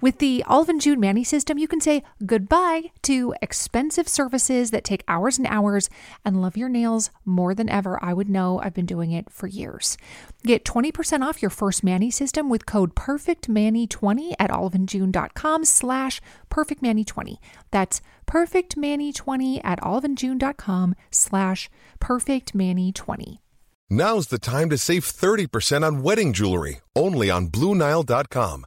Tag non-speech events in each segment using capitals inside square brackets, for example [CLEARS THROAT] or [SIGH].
With the and June Mani system, you can say goodbye to expensive services that take hours and hours and love your nails more than ever. I would know I've been doing it for years. Get 20% off your first Mani system with code PERFECTMANI20 at oliveandjune.com slash PERFECTMANI20. That's PERFECTMANI20 at oliveandjune.com slash PERFECTMANI20. Now's the time to save 30% on wedding jewelry, only on BlueNile.com.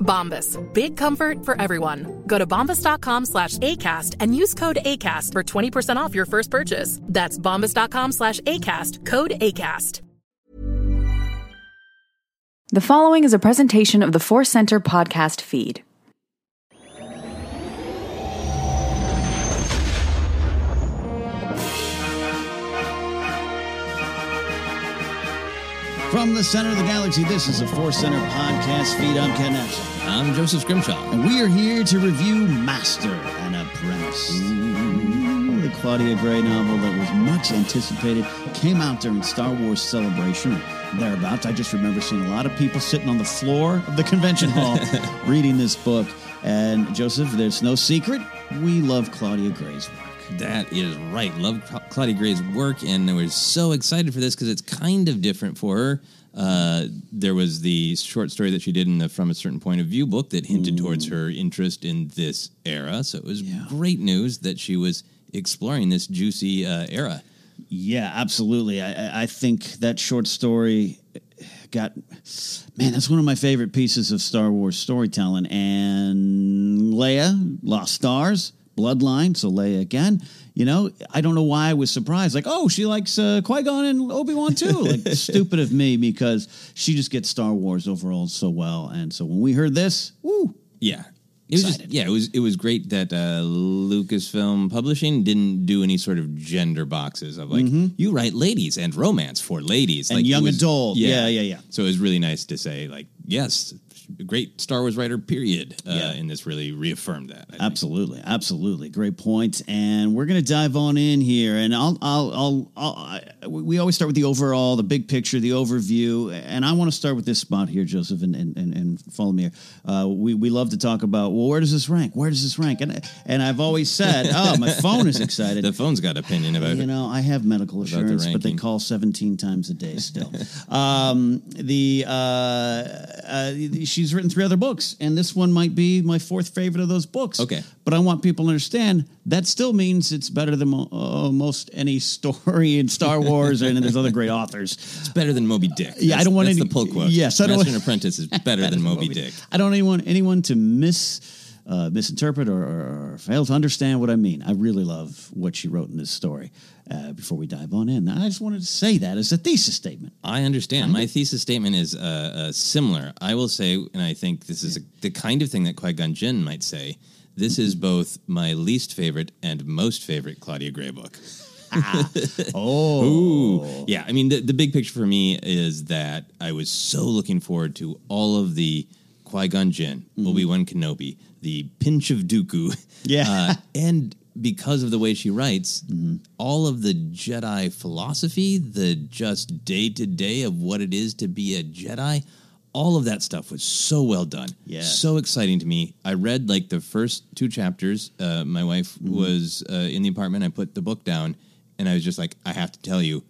Bombas. Big comfort for everyone. Go to bombas.com slash ACAST and use code ACAST for 20% off your first purchase. That's bombas.com slash ACAST. Code ACAST. The following is a presentation of the Force Center podcast feed. From the center of the galaxy, this is a Force Center podcast feed. I'm Ken Napzok. I'm Joseph Scrimshaw. And we are here to review Master and Apprentice. Ooh, the Claudia Gray novel that was much anticipated came out during Star Wars Celebration or thereabouts. I just remember seeing a lot of people sitting on the floor of the convention hall [LAUGHS] reading this book. And Joseph, there's no secret, we love Claudia Gray's work. That is right. Love Claudia Gray's work, and I was so excited for this because it's kind of different for her. Uh, there was the short story that she did in the From a Certain Point of View book that hinted Mm. towards her interest in this era. So it was great news that she was exploring this juicy uh, era. Yeah, absolutely. I, I- I think that short story got man. That's one of my favorite pieces of Star Wars storytelling. And Leia, Lost Stars, Bloodline. So Leia again. You know, I don't know why I was surprised. Like, oh, she likes uh, Qui Gon and Obi Wan too. Like, [LAUGHS] stupid of me because she just gets Star Wars overall so well. And so when we heard this, woo, Yeah. It was just, yeah, it was it was great that uh, Lucasfilm Publishing didn't do any sort of gender boxes of like you write ladies and romance for ladies Mm-hmm. And like young was- adult. Yeah, yeah, yeah. So it was really nice to say like yes, great Star Wars writer. Period. Uh, Yeah. And this really reaffirmed that. I think. Absolutely, absolutely, great point. And we're gonna dive on in here, and I'll, I'll, I'll, I'll I, we always start with the overall, the big picture, the overview, and I want to start with this spot here, Joseph, and and, and, and follow me here. Uh, we we love to talk about well, where does this rank? Where does this rank? And and I've always said, [LAUGHS] oh, my phone is excited. The phone's got opinion about it. you know, I have medical About the but they call 17 times a day still. [LAUGHS] um, the uh, uh, she's written three other books, and this one might be my fourth favorite of those books. Okay. but I want people to understand that still means it's better than mo- uh, most any story in Star Wars, and there's other great authors. It's better than Moby Dick. Yeah, I don't want any- the pull quote. Yes, I don't Master want- and Apprentice is [LAUGHS] better than Moby Dick. I don't want anyone to miss. Uh, misinterpret or, or, or fail to understand what I mean. I really love what she wrote in this story. Uh, before we dive on in, I just wanted to say that as a thesis statement. I understand. My thesis statement is uh, uh, similar. I will say, and I think this is a, the kind of thing that Qui Gon Jinn might say. This is both my least favorite and most favorite Claudia Gray book. [LAUGHS] Oh, Ooh. Yeah, I mean, the, the big picture for me is that I was so looking forward to all of the Qui Gon Jinn, Obi Wan Kenobi, the pinch of Dooku. Yeah. Uh, and because of the way she writes, all of the Jedi philosophy, the just day to day of what it is to be a Jedi, all of that stuff was so well done. Yeah. So exciting to me. I read like the first two chapters. Uh, my wife was uh, in the apartment. I put the book down and I was just like, I have to tell you,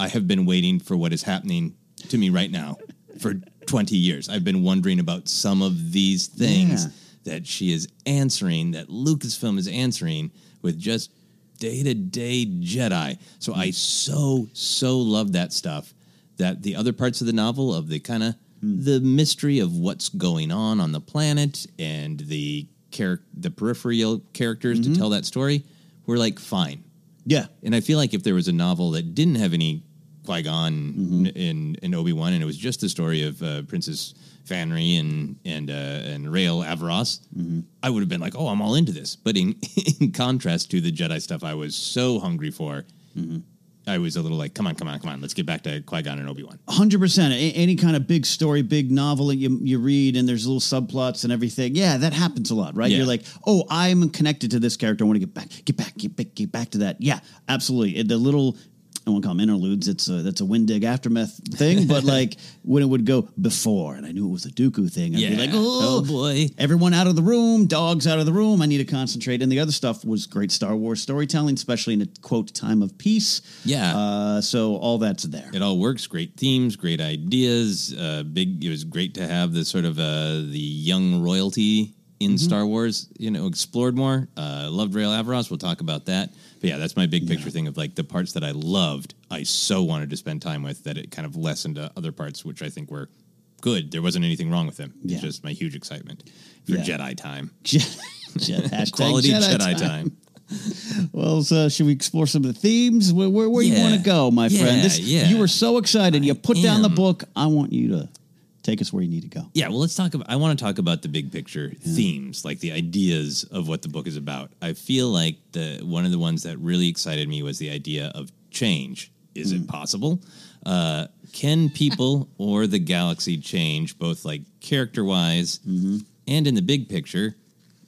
I have been waiting for what is happening to me right now for [LAUGHS] 20 years. I've been wondering about some of these things Yeah. That she is answering, that Lucasfilm is answering with just day to day Jedi. So I so, so love that stuff that the other parts of the novel of the kind of hmm. the mystery of what's going on on the planet and the char- the peripheral characters to mm-hmm. tell that story were like fine. yeah, And I feel like if there was a novel that didn't have any Qui Gon in, mm-hmm. in Obi Wan, and it was just the story of uh, Princess Fanry and and uh, and Rael Averross, I would have been like, oh, I'm all into this. But in [LAUGHS] in contrast to the Jedi stuff, I was so hungry for. I was a little like, come on, come on, come on, let's get back to Qui Gon and Obi Wan. hundred percent. Any kind of big story, big novel that you you read, and there's little subplots and everything. Yeah, that happens a lot, right? Yeah. You're like, oh, I'm connected to this character. I want to get back, get back, get back, get back to that. Yeah, absolutely. The little. I won't call them interludes. It's a that's a Wendig aftermath thing, but [LAUGHS] like when it would go before, and I knew it was a Dooku thing, I'd be like, oh, Oh, boy. everyone out of the room, dogs out of the room. I need to concentrate. And the other stuff was great Star Wars storytelling, especially in a quote time of peace. Yeah. Uh, so all that's there. It all works. Great themes, great ideas. Uh, big. It was great to have the sort of uh, the young royalty in Star Wars. You know, explored more. Uh, loved Rael Averross. We'll talk about that. But yeah, that's my big picture thing of like the parts that I loved. I so wanted to spend time with that it kind of lessened uh, other parts, which I think were good. There wasn't anything wrong with them. Yeah. It's just my huge excitement for Yeah. Jedi time. [LAUGHS] Jedi, [LAUGHS] hashtag Quality Jedi, Jedi, time. time. [LAUGHS] Well, so should we explore some of the themes? Where, where, where you want to go, my friend? Yeah, This, yeah. You were so excited. you put down the book. I want you to take us where you need to go. Yeah, well, let's talk about. I want to talk about the big picture themes, like the ideas of what the book is about. I feel like the one of the ones that really excited me was the idea of change. Is it mm. possible? Uh, can people [LAUGHS] or the galaxy change, both like character wise mm-hmm. and in the big picture?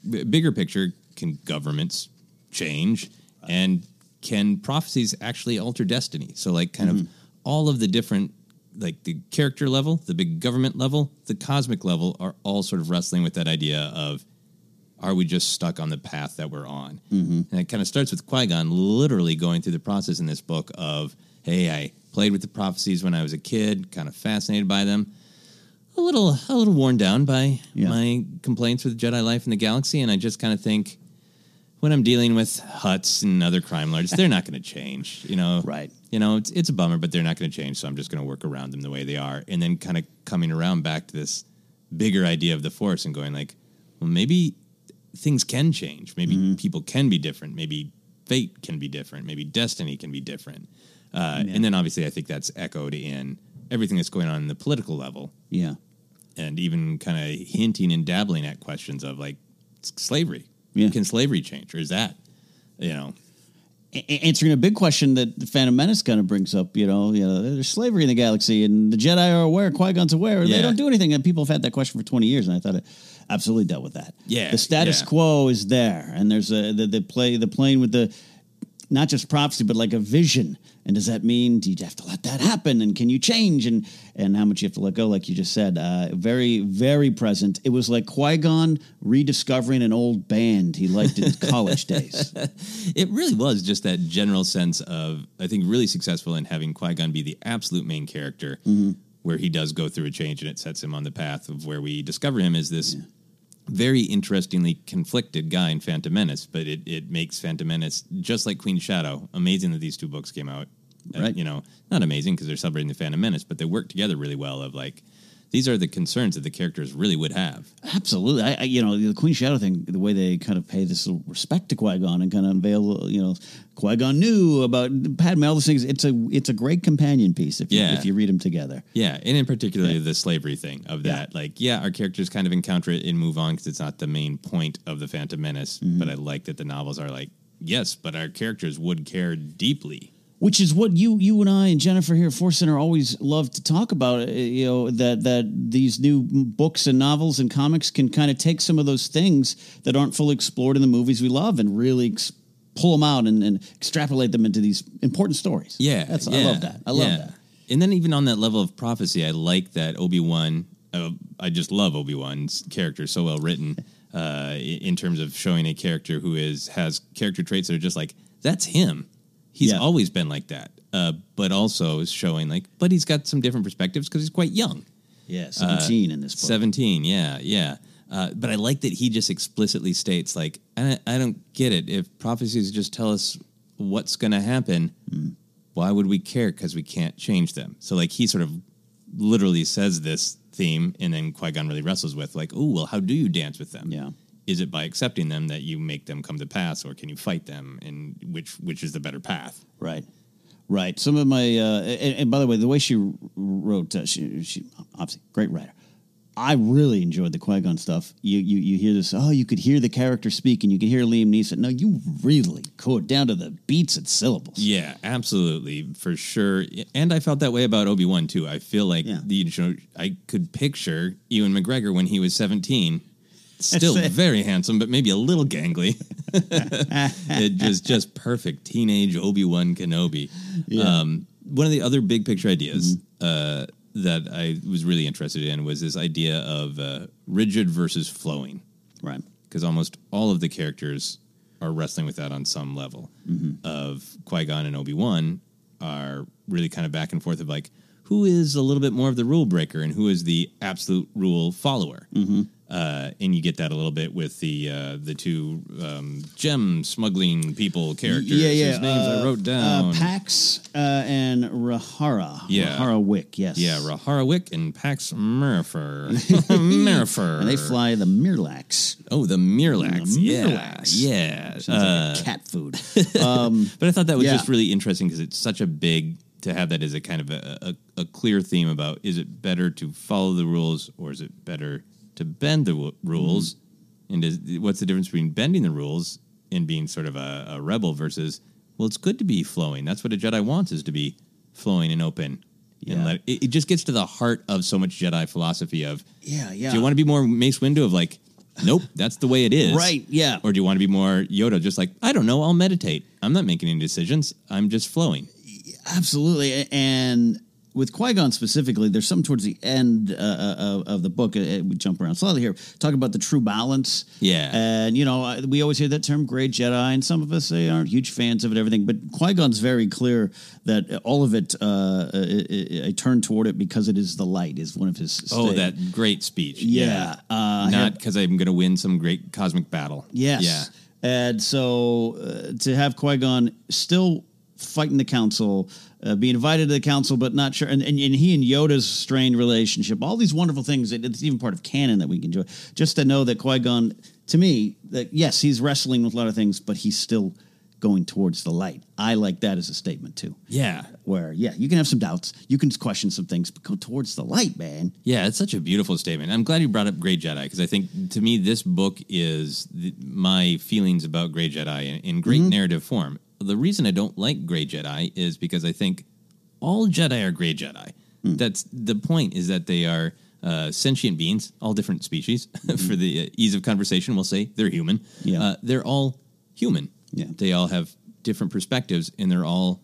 B- bigger picture, can governments change, uh. and can prophecies actually alter destiny? So, like, kind of mm-hmm. all of the different like the character level, the big government level, the cosmic level are all sort of wrestling with that idea of are we just stuck on the path that we're on? Mm-hmm. And it kind of starts with Qui Gon literally going through the process in this book of, hey, I played with the prophecies when I was a kid, kind of fascinated by them, a little a little worn down by Yeah. my complaints with Jedi life in the galaxy, and I just kind of think when I'm dealing with Hutts and other crime lords, they're not going to change, you know. [LAUGHS] Right. You know, it's it's a bummer, but they're not going to change. So I'm just going to work around them the way they are, and then kind of coming around back to this bigger idea of the Force and going like, well, maybe things can change. Maybe people can be different. Maybe fate can be different. Maybe destiny can be different. Uh, And then obviously, I think that's echoed in everything that's going on in the political level, Yeah. and even kind of hinting and dabbling at questions of like slavery. Yeah. Can slavery change, or is that you know? A- answering a big question that the Phantom Menace kind of brings up. You know, you know, there's slavery in the galaxy, and the Jedi are aware, Qui Gon's aware. Or they don't do anything, and people have had that question for 20 years, and I thought it absolutely dealt with that. Yeah, the status yeah. quo is there, and there's a the, the play the playing with the not just prophecy, but like a vision. And does that mean do you have to let that happen? And can you change? And and how much you have to let go, like you just said. Uh, very, very present. It was like Qui Gon rediscovering an old band he liked in college days. [LAUGHS] It really was just that general sense of, I think, really successful in having Qui Gon be the absolute main character, Mm-hmm. where he does go through a change and it sets him on the path of where we discover him as this very interestingly conflicted guy in Phantom Menace. But it, it makes Phantom Menace just like Queen Shadow. Amazing that these two books came out. Uh, Right. you know, not amazing because they're celebrating the Phantom Menace, but they work together really well. Of like, these are the concerns that the characters really would have. Absolutely. I, I, you know, the Queen Shadow thing, the way they kind of pay this little respect to Qui Gon and kind of unveil, you know, Qui Gon knew about Padme, all those things. It's a it's a great companion piece if you, Yeah. if you read them together. Yeah, and in particular the slavery thing of that. Like, yeah, our characters kind of encounter it and move on because it's not the main point of the Phantom Menace. Mm-hmm. But I like that the novels are like, yes, but our characters would care deeply. Which is what you you and I and Jennifer here at Force Center always love to talk about. uh, You know that that these new books and novels and comics can kind of take some of those things that aren't fully explored in the movies we love and really ex- pull them out and, and extrapolate them into these important stories. Yeah, That's I love that. I love yeah. that. And then even on that level of prophecy, I like that Obi Wan. Uh, I just love Obi Wan's character so well written. [LAUGHS] Uh, in terms of showing a character who is has character traits that are just like that's him. He's Yeah. always been like that. Uh, but also is showing like, but he's got some different perspectives because he's quite young. Yeah, seventeen in this book. 17 yeah yeah uh, but i like that he just explicitly states like I, I don't get it if prophecies just tell us what's going to happen why would we care because we can't change them so like he sort of literally says this theme and then qui-gon really wrestles with like oh well how do you dance with them Yeah. Is it by accepting them that you make them come to pass or can you fight them and which which is the better path Right. Right. Some of my, uh, and, and by the way, the way she wrote, uh, she, she obviously great writer. I really enjoyed the Qui Gon stuff. You, you you hear this? Oh, you could hear the character speak, and you could hear Liam Neeson. No, you really could, down to the beats and syllables. Yeah, absolutely, for sure. And I felt that way about Obi Wan too. I feel like Yeah. the you know, I could picture Ewan McGregor when he was seventeen, still very handsome, but maybe a little gangly. [LAUGHS] it just just perfect teenage Obi Wan Kenobi. Um, one of the other big picture ideas Mm-hmm. uh, that I was really interested in was this idea of uh, rigid versus flowing Right. because almost all of the characters are wrestling with that on some level. Of Qui Gon and Obi Wan are really kind of back and forth of like who is a little bit more of the rule breaker and who is the absolute rule follower. Uh, and you get that a little bit with the uh, the two um, gem smuggling people characters Yeah, yeah. whose names I uh, wrote down. Uh, Pax uh, and Rahara. Yeah. Rahara Wick. Yes. yeah, Rahara Wick and Pax Maripher. [LAUGHS] Maripher. And they fly the Mirlax. Oh, the Mirlax. The Yeah, Mirlax. yeah. Sounds Uh, like cat food. [LAUGHS] Um, But I thought that was Yeah. just really interesting because it's such a big to have that as a kind of a, a, a clear theme about is it better to follow the rules or is it better to bend the w- rules? Mm-hmm. And is, what's the difference between bending the rules and being sort of a, a rebel versus well, it's good to be flowing. That's what a Jedi wants is to be flowing and open. Yeah. And let it, it just gets to the heart of so much Jedi philosophy of yeah, yeah. do you want to be more Mace Windu of like, nope, [LAUGHS] that's the way it is. Right, yeah. Or do you want to be more Yoda, just like, I don't know, I'll meditate. I'm not making any decisions. I'm just flowing. Absolutely, and with Qui Gon specifically, there's some towards the end uh, uh, of, of the book. Uh, we jump around slightly here. Talk about the true balance. Yeah. and you know uh, we always hear that term "Grey Jedi," and some of us they aren't huge fans of it. Everything, but Qui Gon's very clear that all of it. Uh, I, I I turn toward it because it is the light. Is one of his. Oh, that great speech. Yeah, uh, not because I'm going to win some great cosmic battle. Yes. Yeah. And so uh, to have Qui Gon still fighting the council, uh, be invited to the council, but not sure, and, and, and he and Yoda's strained relationship, all these wonderful things. That it's even part of canon that we can enjoy. Just to know that Qui Gon, to me, that yes, he's wrestling with a lot of things, but he's still going towards the light. I like that as a statement too. Yeah. Where yeah, you can have some doubts, you can question some things, but go towards the light, man. Yeah, it's such a beautiful statement. I'm glad you brought up Grey Jedi because I think to me this book is the, my feelings about Grey Jedi in, in great narrative form. The reason I don't like Grey Jedi is because I think all Jedi are Grey Jedi. That's the point. Is that they are uh, sentient beings, all different species. [LAUGHS] For the uh, ease of conversation, we'll say they're human. Yeah. uh, they're all human. Yeah. they all have different perspectives, and they're all.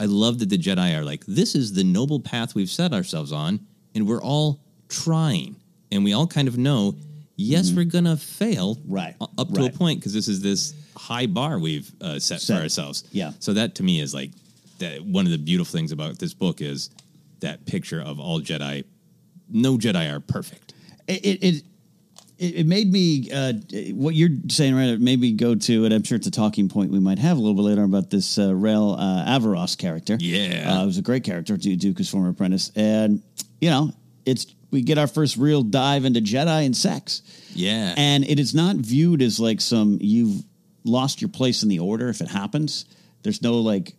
I love that the Jedi are like, this is the noble path we've set ourselves on, and we're all trying, and we all kind of know, yes, we're gonna fail, Mm-hmm. Right, up to a point because this is this high bar we've uh, set, Set. for ourselves. Yeah. So that to me is like that. One of the beautiful things about this book is that picture of all Jedi. No Jedi are perfect. it it it, it made me uh, what you're saying right. It made me go to, and I'm sure it's a talking point we might have a little bit later about this uh, Rael uh, Averross character. Yeah. uh, it was a great character, Du- Dooku's former apprentice, and you know, it's we get our first real dive into Jedi and sex. Yeah. And it is not viewed as like some you've lost your place in the order if it happens. There's no like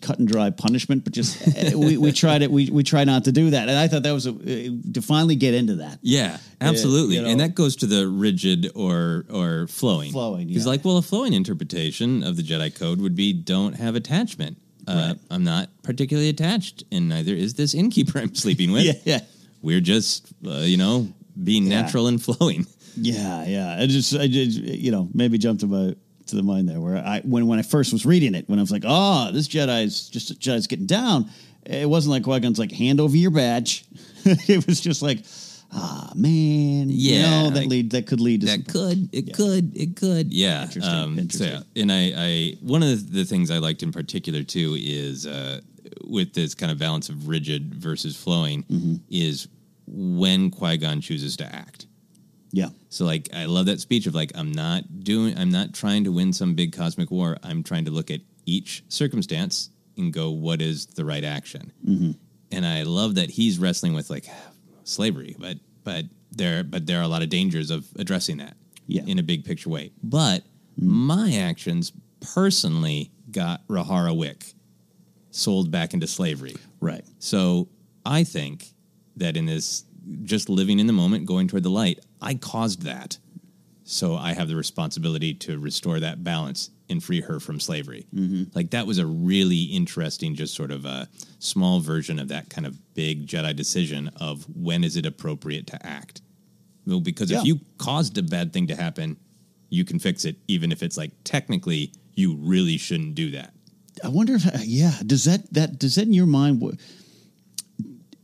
cut and dry punishment, but just eh, we, we tried it. We we try not to do that, and I thought that was a, eh, to finally get into that. Yeah, absolutely, you know. and that goes to the rigid or or flowing. Flowing, He's yeah. like, well, a flowing interpretation of the Jedi Code would be don't have attachment. Uh, Right. I'm not particularly attached, and neither is this innkeeper I'm [LAUGHS] sleeping with. [LAUGHS] Yeah, yeah. We're just, uh, you know, being Yeah. natural and [LAUGHS] flowing. Yeah, yeah. I just, I just, you know, maybe jumped to my to the mind there where I when when I first was reading it, when I was like, oh, this Jedi's just Jedi's getting down. It wasn't like Qui Gon's like hand over your badge. [LAUGHS] it was just like, ah, man, you Yeah, know, that like- lead that could lead to That could, it could, it could. Yeah. Interesting, Um, so interesting. yeah, and I, I, one of the, the things I liked in particular too is uh, with this kind of balance of rigid versus flowing Mm-hmm. is when Qui Gon chooses to act. yeah, So like I love that speech of like I'm not doing I'm not trying to win some big cosmic war. I'm trying to look at each circumstance and go what is the right action. Mm-hmm. And I love that he's wrestling with like slavery, but but there but there are a lot of dangers of addressing that Yeah. Mm-hmm. in a big picture way. But my actions personally got Rahara Wick sold back into slavery. right. So I think that in this just living in the moment, going toward the light, I caused that. So I have the responsibility to restore that balance and free her from slavery. Mm-hmm. Like that was a really interesting, just sort of a small version of that kind of big Jedi decision of when is it appropriate to act. Well, because Yeah. if you caused a bad thing to happen, you can fix it, even if it's like technically you really shouldn't do that. I wonder if, yeah, does that that does that in your mind w-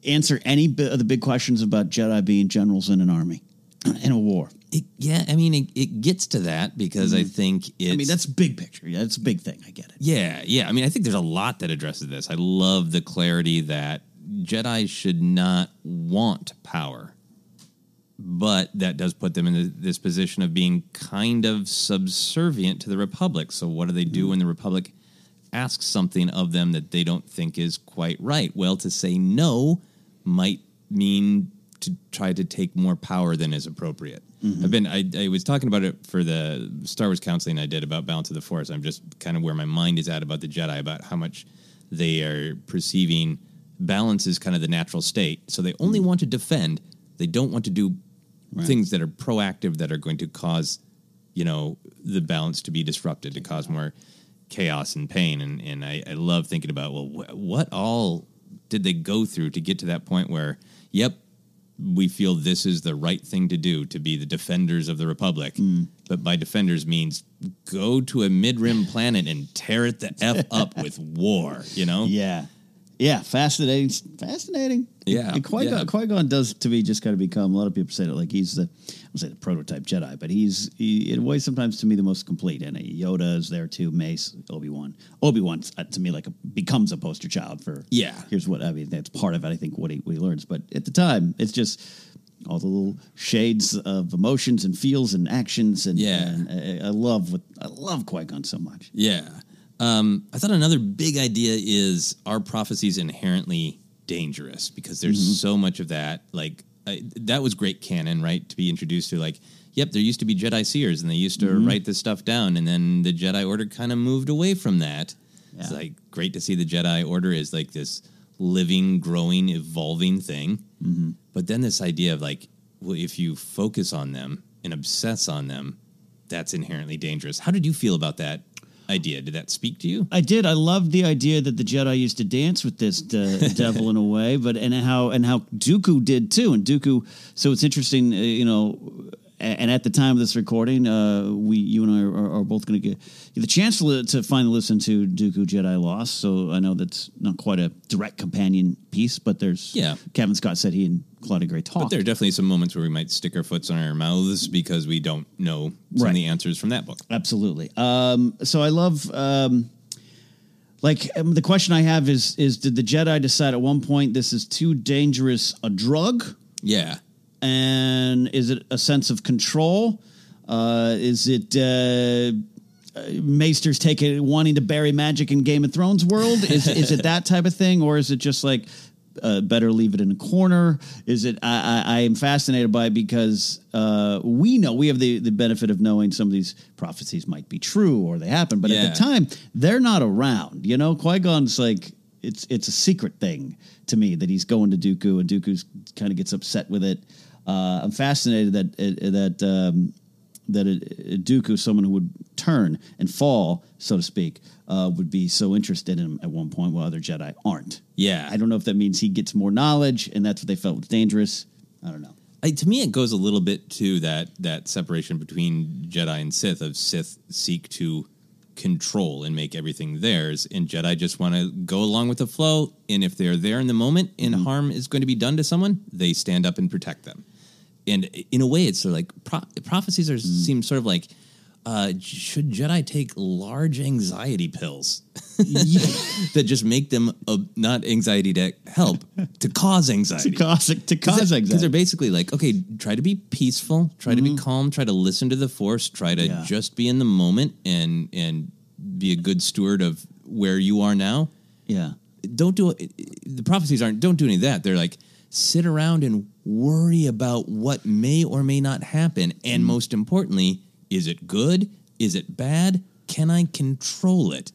answer any of the big questions about Jedi being generals in an army [CLEARS THROAT] in a war? It, yeah, I mean, it, it gets to that because I think it's. Mm-hmm. I mean, that's big picture. Yeah, it's a big thing. I get it. Yeah, yeah. I mean, I think there's a lot that addresses this. I love the clarity that Jedi should not want power, but that does put them in this position of being kind of subservient to the Republic. So, what do they do when the Republic asks something of them that they don't think is quite right? Well, to say no might mean to try to take more power than is appropriate. Mm-hmm. I've been I, I was talking about it for the Star Wars counseling I did about Balance of the Force. I'm just kind of where my mind is at about the Jedi, about how much they are perceiving balance is kind of the natural state. So they only mm-hmm. want to defend. They don't want to do things that are proactive that are going to cause, you know, the balance to be disrupted, to cause more chaos and pain. And and I, I love thinking about well, wh- what all did they go through to get to that point where, yep, we feel this is the right thing to do to be the defenders of the republic. Hmm. But by defenders means go to a mid-rim planet and tear it the f up with war. You know? [LAUGHS] Yeah. Yeah, fascinating. Fascinating. Yeah, And yeah. Qui-Gon does, to me, just kind of become, a lot of people say that, like, he's the, I say the prototype Jedi, but he's, he, in a way, sometimes to me, the most complete. And Yoda is there too, Mace, Obi-Wan. Obi-Wan, uh, to me, like, a, becomes a poster child for, Yeah. here's what, I mean, that's part of it, I think, what he, what he learns. But at the time, it's just all the little shades of emotions and feels and actions. And, Yeah. and uh, I, love what, I love Qui-Gon so much. Yeah. Um, I thought another big idea is are prophecies inherently dangerous because there's mm-hmm. so much of that. Like I, that was great canon, right? To be introduced to like, yep, there used to be Jedi seers and they used to mm-hmm. write this stuff down, and then the Jedi Order kind of moved away from that. It's like great to see the Jedi Order is like this living, growing, evolving thing. Mm-hmm. But then this idea of like, well, if you focus on them and obsess on them, that's inherently dangerous. How did you feel about that idea? Did that speak to you? I did. I loved the idea that the Jedi used to dance with this uh, [LAUGHS] devil in a way, but and how and how Dooku did too. And Dooku. So it's interesting, uh, you know, and at the time of this recording, uh, we, you and I are, are both going to get the chance to, to finally listen to Dooku Jedi Lost. So I know that's not quite a direct companion piece, but there's Yeah. Cavan Scott said he and Claudia Gray talked. But there are definitely some moments where we might stick our foots on our mouths because we don't know some Right. of the answers from that book. Absolutely. Um, so I love, um, like, um, the question I have is: is did the Jedi decide at one point this is too dangerous a drug? Yeah. And is it a sense of control? Uh, is it uh, uh, Maester's taking wanting to bury magic in Game of Thrones world? Is [LAUGHS] is it that type of thing, or is it just like uh, better leave it in a corner? Is it? I, I, I am fascinated by it because uh, we know we have the the benefit of knowing some of these prophecies might be true or they happen, but Yeah. at the time they're not around. You know, Qui Gon's like it's it's a secret thing to me that he's going to Dooku and Dooku kind of gets upset with it. Uh, I'm fascinated that uh, that um, that a, a Dooku, someone who would turn and fall, so to speak, uh, would be so interested in him at one point, while other Jedi aren't. Yeah. I don't know if that means he gets more knowledge, and that's what they felt was dangerous. I don't know. I, to me, it goes a little bit to that that separation between Jedi and Sith. Of Sith seek to control and make everything theirs, and Jedi just want to go along with the flow. And if they're there in the moment and harm is going to be done to someone, they stand up and protect them. And in a way, it's sort of like pro- prophecies are seem sort of like. Uh, should Jedi take large anxiety pills [LAUGHS] that just make them uh, not anxiety to help to cause anxiety? [LAUGHS] To cause to cause because they're basically like, okay, try to be peaceful, try to be calm, try to listen to the force, try to Yeah. just be in the moment and and be a good steward of where you are now. Yeah. Don't do it. The prophecies aren't. Don't do any of that. They're like sit around and worry about what may or may not happen, and most importantly, is it good? Is it bad? Can I control it?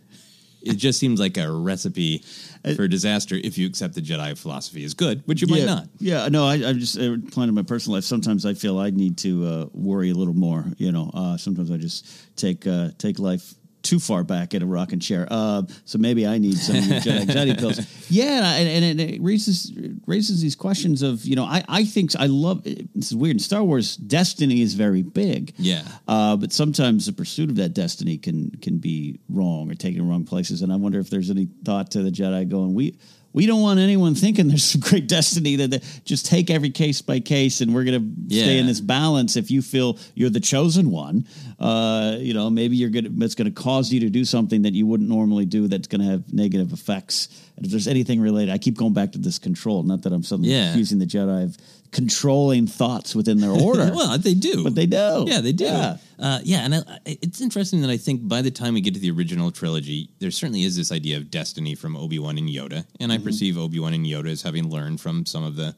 It just seems like a recipe [LAUGHS] for disaster if you accept the Jedi philosophy is good, which you might not. Yeah, no, I, I'm just uh, applying to my personal life. Sometimes I feel I need to uh, worry a little more. You know, uh, sometimes I just take uh, take life too far back in a rocking chair. Uh, so maybe I need some Jedi anxiety pills. [LAUGHS] Yeah, and, and it raises raises these questions of you know I I think I love this is weird. In Star Wars, destiny is very big. Yeah. Uh, but sometimes the pursuit of that destiny can can be wrong or taken in wrong places. And I wonder if there's any thought to the Jedi going, we we don't want anyone thinking there's some great destiny that that just take every case by case, and we're going to stay in this balance. If you feel you're the chosen one, uh, you know maybe you're going to it's going to cause you to do something that you wouldn't normally do. That's going to have negative effects. And if there's anything related, I keep going back to this control. Not that I'm suddenly Yeah. accusing the Jedi of controlling thoughts within their order. [LAUGHS] well, they do, but they do. Yeah, they do. Yeah. Uh, yeah and I, I- it's interesting that I think by the time we get to the original trilogy, there certainly is this idea of destiny from Obi Wan and Yoda, and I perceive Obi Wan and Yoda as having learned from some of the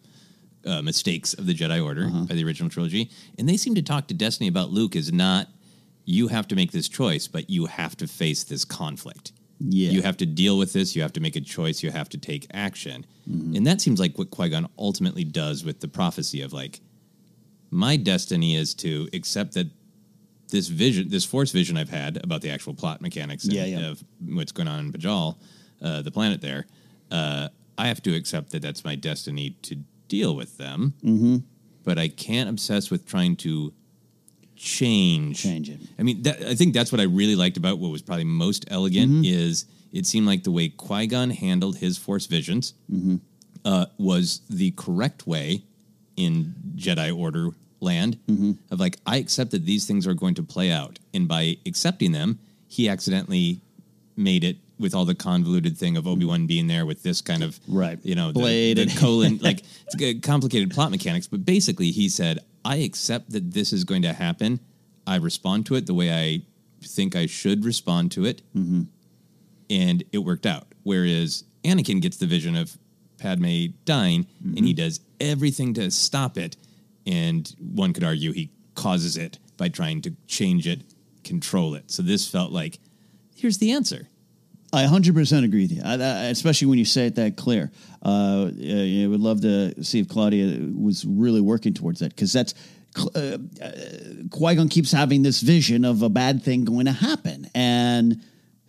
uh, mistakes of the Jedi Order by the original trilogy, and they seem to talk to destiny about Luke as not you have to make this choice, but you have to face this conflict. Yeah. You have to deal with this. You have to make a choice. You have to take action. And that seems like what Qui Gon ultimately does with the prophecy of like, my destiny is to accept that this vision, this force vision I've had about the actual plot mechanics and, Yeah, yeah. of what's going on in Pijal, uh, the planet there, uh, I have to accept that that's my destiny to deal with them. Mm-hmm. But I can't obsess with trying to change. Change it. I mean, that, I think that's what I really liked about what was probably most elegant Mm-hmm. is it seemed like the way Qui Gon handled his Force visions Mm-hmm. uh, was the correct way in Jedi Order land Mm-hmm. of like I accept that these things are going to play out, and by accepting them, he accidentally made it with all the convoluted thing of Obi Wan being there with this kind of Right. you know, the, Blade the and- colon, [LAUGHS] like it's complicated plot mechanics. But basically, he said, "I accept that this is going to happen. I respond to it the way I think I should respond to it, mm-hmm. and it worked out." Whereas Anakin gets the vision of Padme dying, and he mm-hmm. does everything to stop it. And one could argue he causes it by trying to change it, control it. So this felt like, here's the answer. I 100% agree with you, I, I, especially when you say it that clear. Uh, I would love to see if Claudia was really working towards that because that's. Uh, uh, Qui Gon keeps having this vision of a bad thing going to happen, and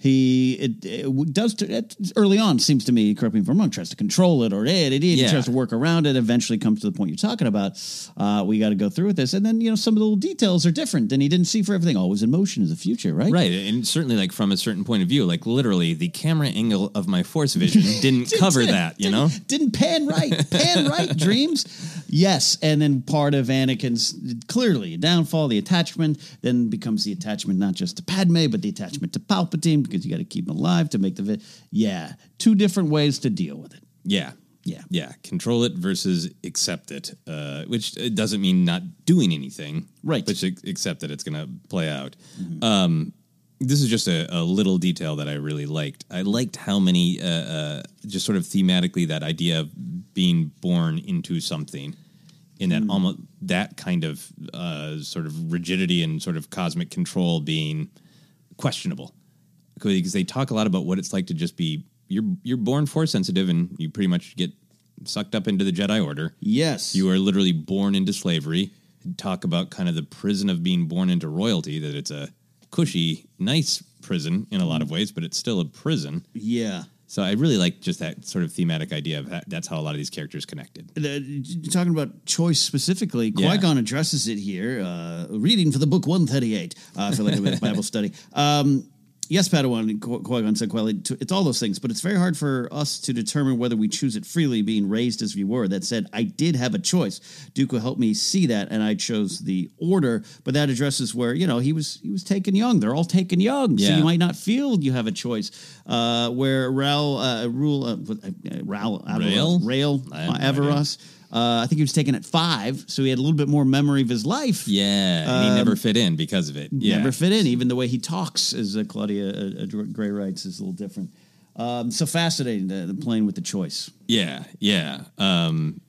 he it, it does it, early on seems to me. Correct me if I'm wrong. Tries to control it or it, it, it Yeah. tries to work around it. Eventually comes to the point you're talking about. Uh, we got to go through with this, and then you know some of the little details are different, and he didn't see for everything. Always in motion is the future, right? Right, and certainly, like from a certain point of view, like literally, the camera angle of my force vision [LAUGHS] didn't cover that. You know, didn't pan right. Pan [LAUGHS] right, dreams. Yes, and then part of Anakin's clearly downfall, the attachment, then becomes the attachment not just to Padme, but the attachment to Palpatine because you got to keep them alive to make the. Vi- yeah, two different ways to deal with it. Yeah. Yeah. Yeah. Control it versus accept it, uh, which uh, doesn't mean not doing anything. Right. But ac- accept that it's going to play out. Um, this is just a, a little detail that I really liked. I liked how many, uh, uh, just sort of thematically, that idea of being born into something. In that almost that kind of uh, sort of rigidity and sort of cosmic control being questionable because they talk a lot about what it's like to just be you're you're born force sensitive and you pretty much get sucked up into the Jedi Order. Yes, You are literally born into slavery. Talk about kind of the prison of being born into royalty. That it's a cushy, nice prison in a lot of ways, but it's still a prison. Yeah. So I really like just that sort of thematic idea of that, that's how a lot of these characters connected. You're talking about choice specifically, Yeah. Qui Gon addresses it here. Uh, reading for the book 138. Uh, I feel like a Bible [LAUGHS] study. Um, yes, Padawan, Qui Gon said quietly, it's all those things, but it's very hard for us to determine whether we choose it freely, being raised as we were. That said, I did have a choice. Dooku helped me see that, and I chose the order. But that addresses where you know he was he was taken young. They're all taken young, so you might not feel you have a choice. Uh, where Raul, uh, Rule, uh, Raul, Rail? Rail, have uh, no idea. Averross. Uh, I think he was taken at five, so he had a little bit more memory of his life. Yeah, and he Um, never fit in because of it. Yeah, Never fit in. Even the way he talks, as uh, Claudia uh, uh, Gray writes, is a little different. Um, so fascinating, the, the playing with the choice. Yeah, yeah, um,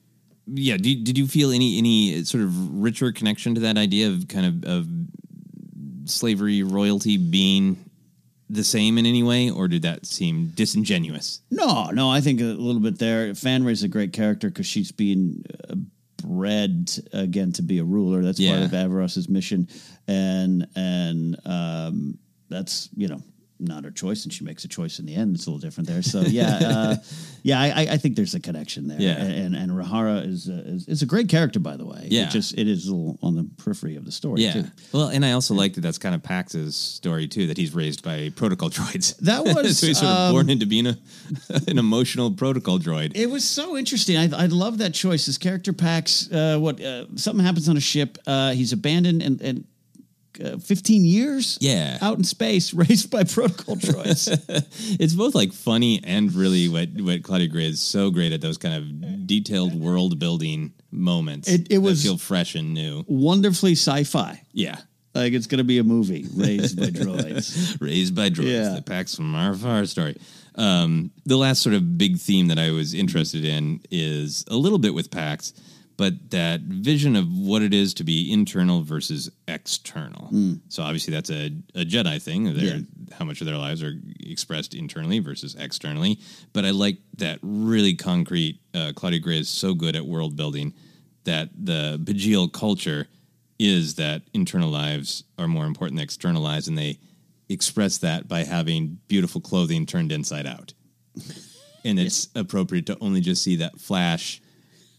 yeah. Did, did you feel any any sort of richer connection to that idea of kind of of slavery royalty being the same in any way, or did that seem disingenuous? No, no, I think a little bit there. Fanry's a great character because she's being uh, bred again to be a ruler. That's part of Averross's mission, and and um, that's you know not her choice, and she makes a choice in the end. It's a little different there. So yeah, uh, [LAUGHS] yeah, I, I- think there's a connection there. Yeah. and and Rahara is uh, is, is a great character, by the way. Yeah. it just it is a little on the periphery of the story. Yeah. too. Well, and I also like that that's kind of Pax's story too. That he's raised by protocol [LAUGHS] droids. That [LAUGHS] was, so he's sort of um, born into being a an emotional protocol droid. It was so interesting. I, I love that choice. His character Pax uh, what uh, something happens on a ship. Uh, he's abandoned and, and uh, 15 years Yeah. out in space, [LAUGHS] raised by protocol droids. [LAUGHS] it's both like funny and really what what Claudia Gray is so great at those kind of detailed world building moments. It- it was- feel fresh and new. Wonderfully sci-fi. Yeah. Like it's going to be a movie raised by droids. [LAUGHS] Raised by droids, Yeah. the Pax from our far story. Um, the last sort of big theme that I was interested in is a little bit with Pax, but that vision of what it is to be internal versus external. So obviously that's a, a Jedi thing. Their, How much of their lives are expressed internally versus externally. But I like that really concrete. Uh, Claudia Gray is so good at world building that the Pijal culture is that internal lives are more important than external lives, and they express that by having beautiful clothing turned inside out. And it's appropriate to only just see that flash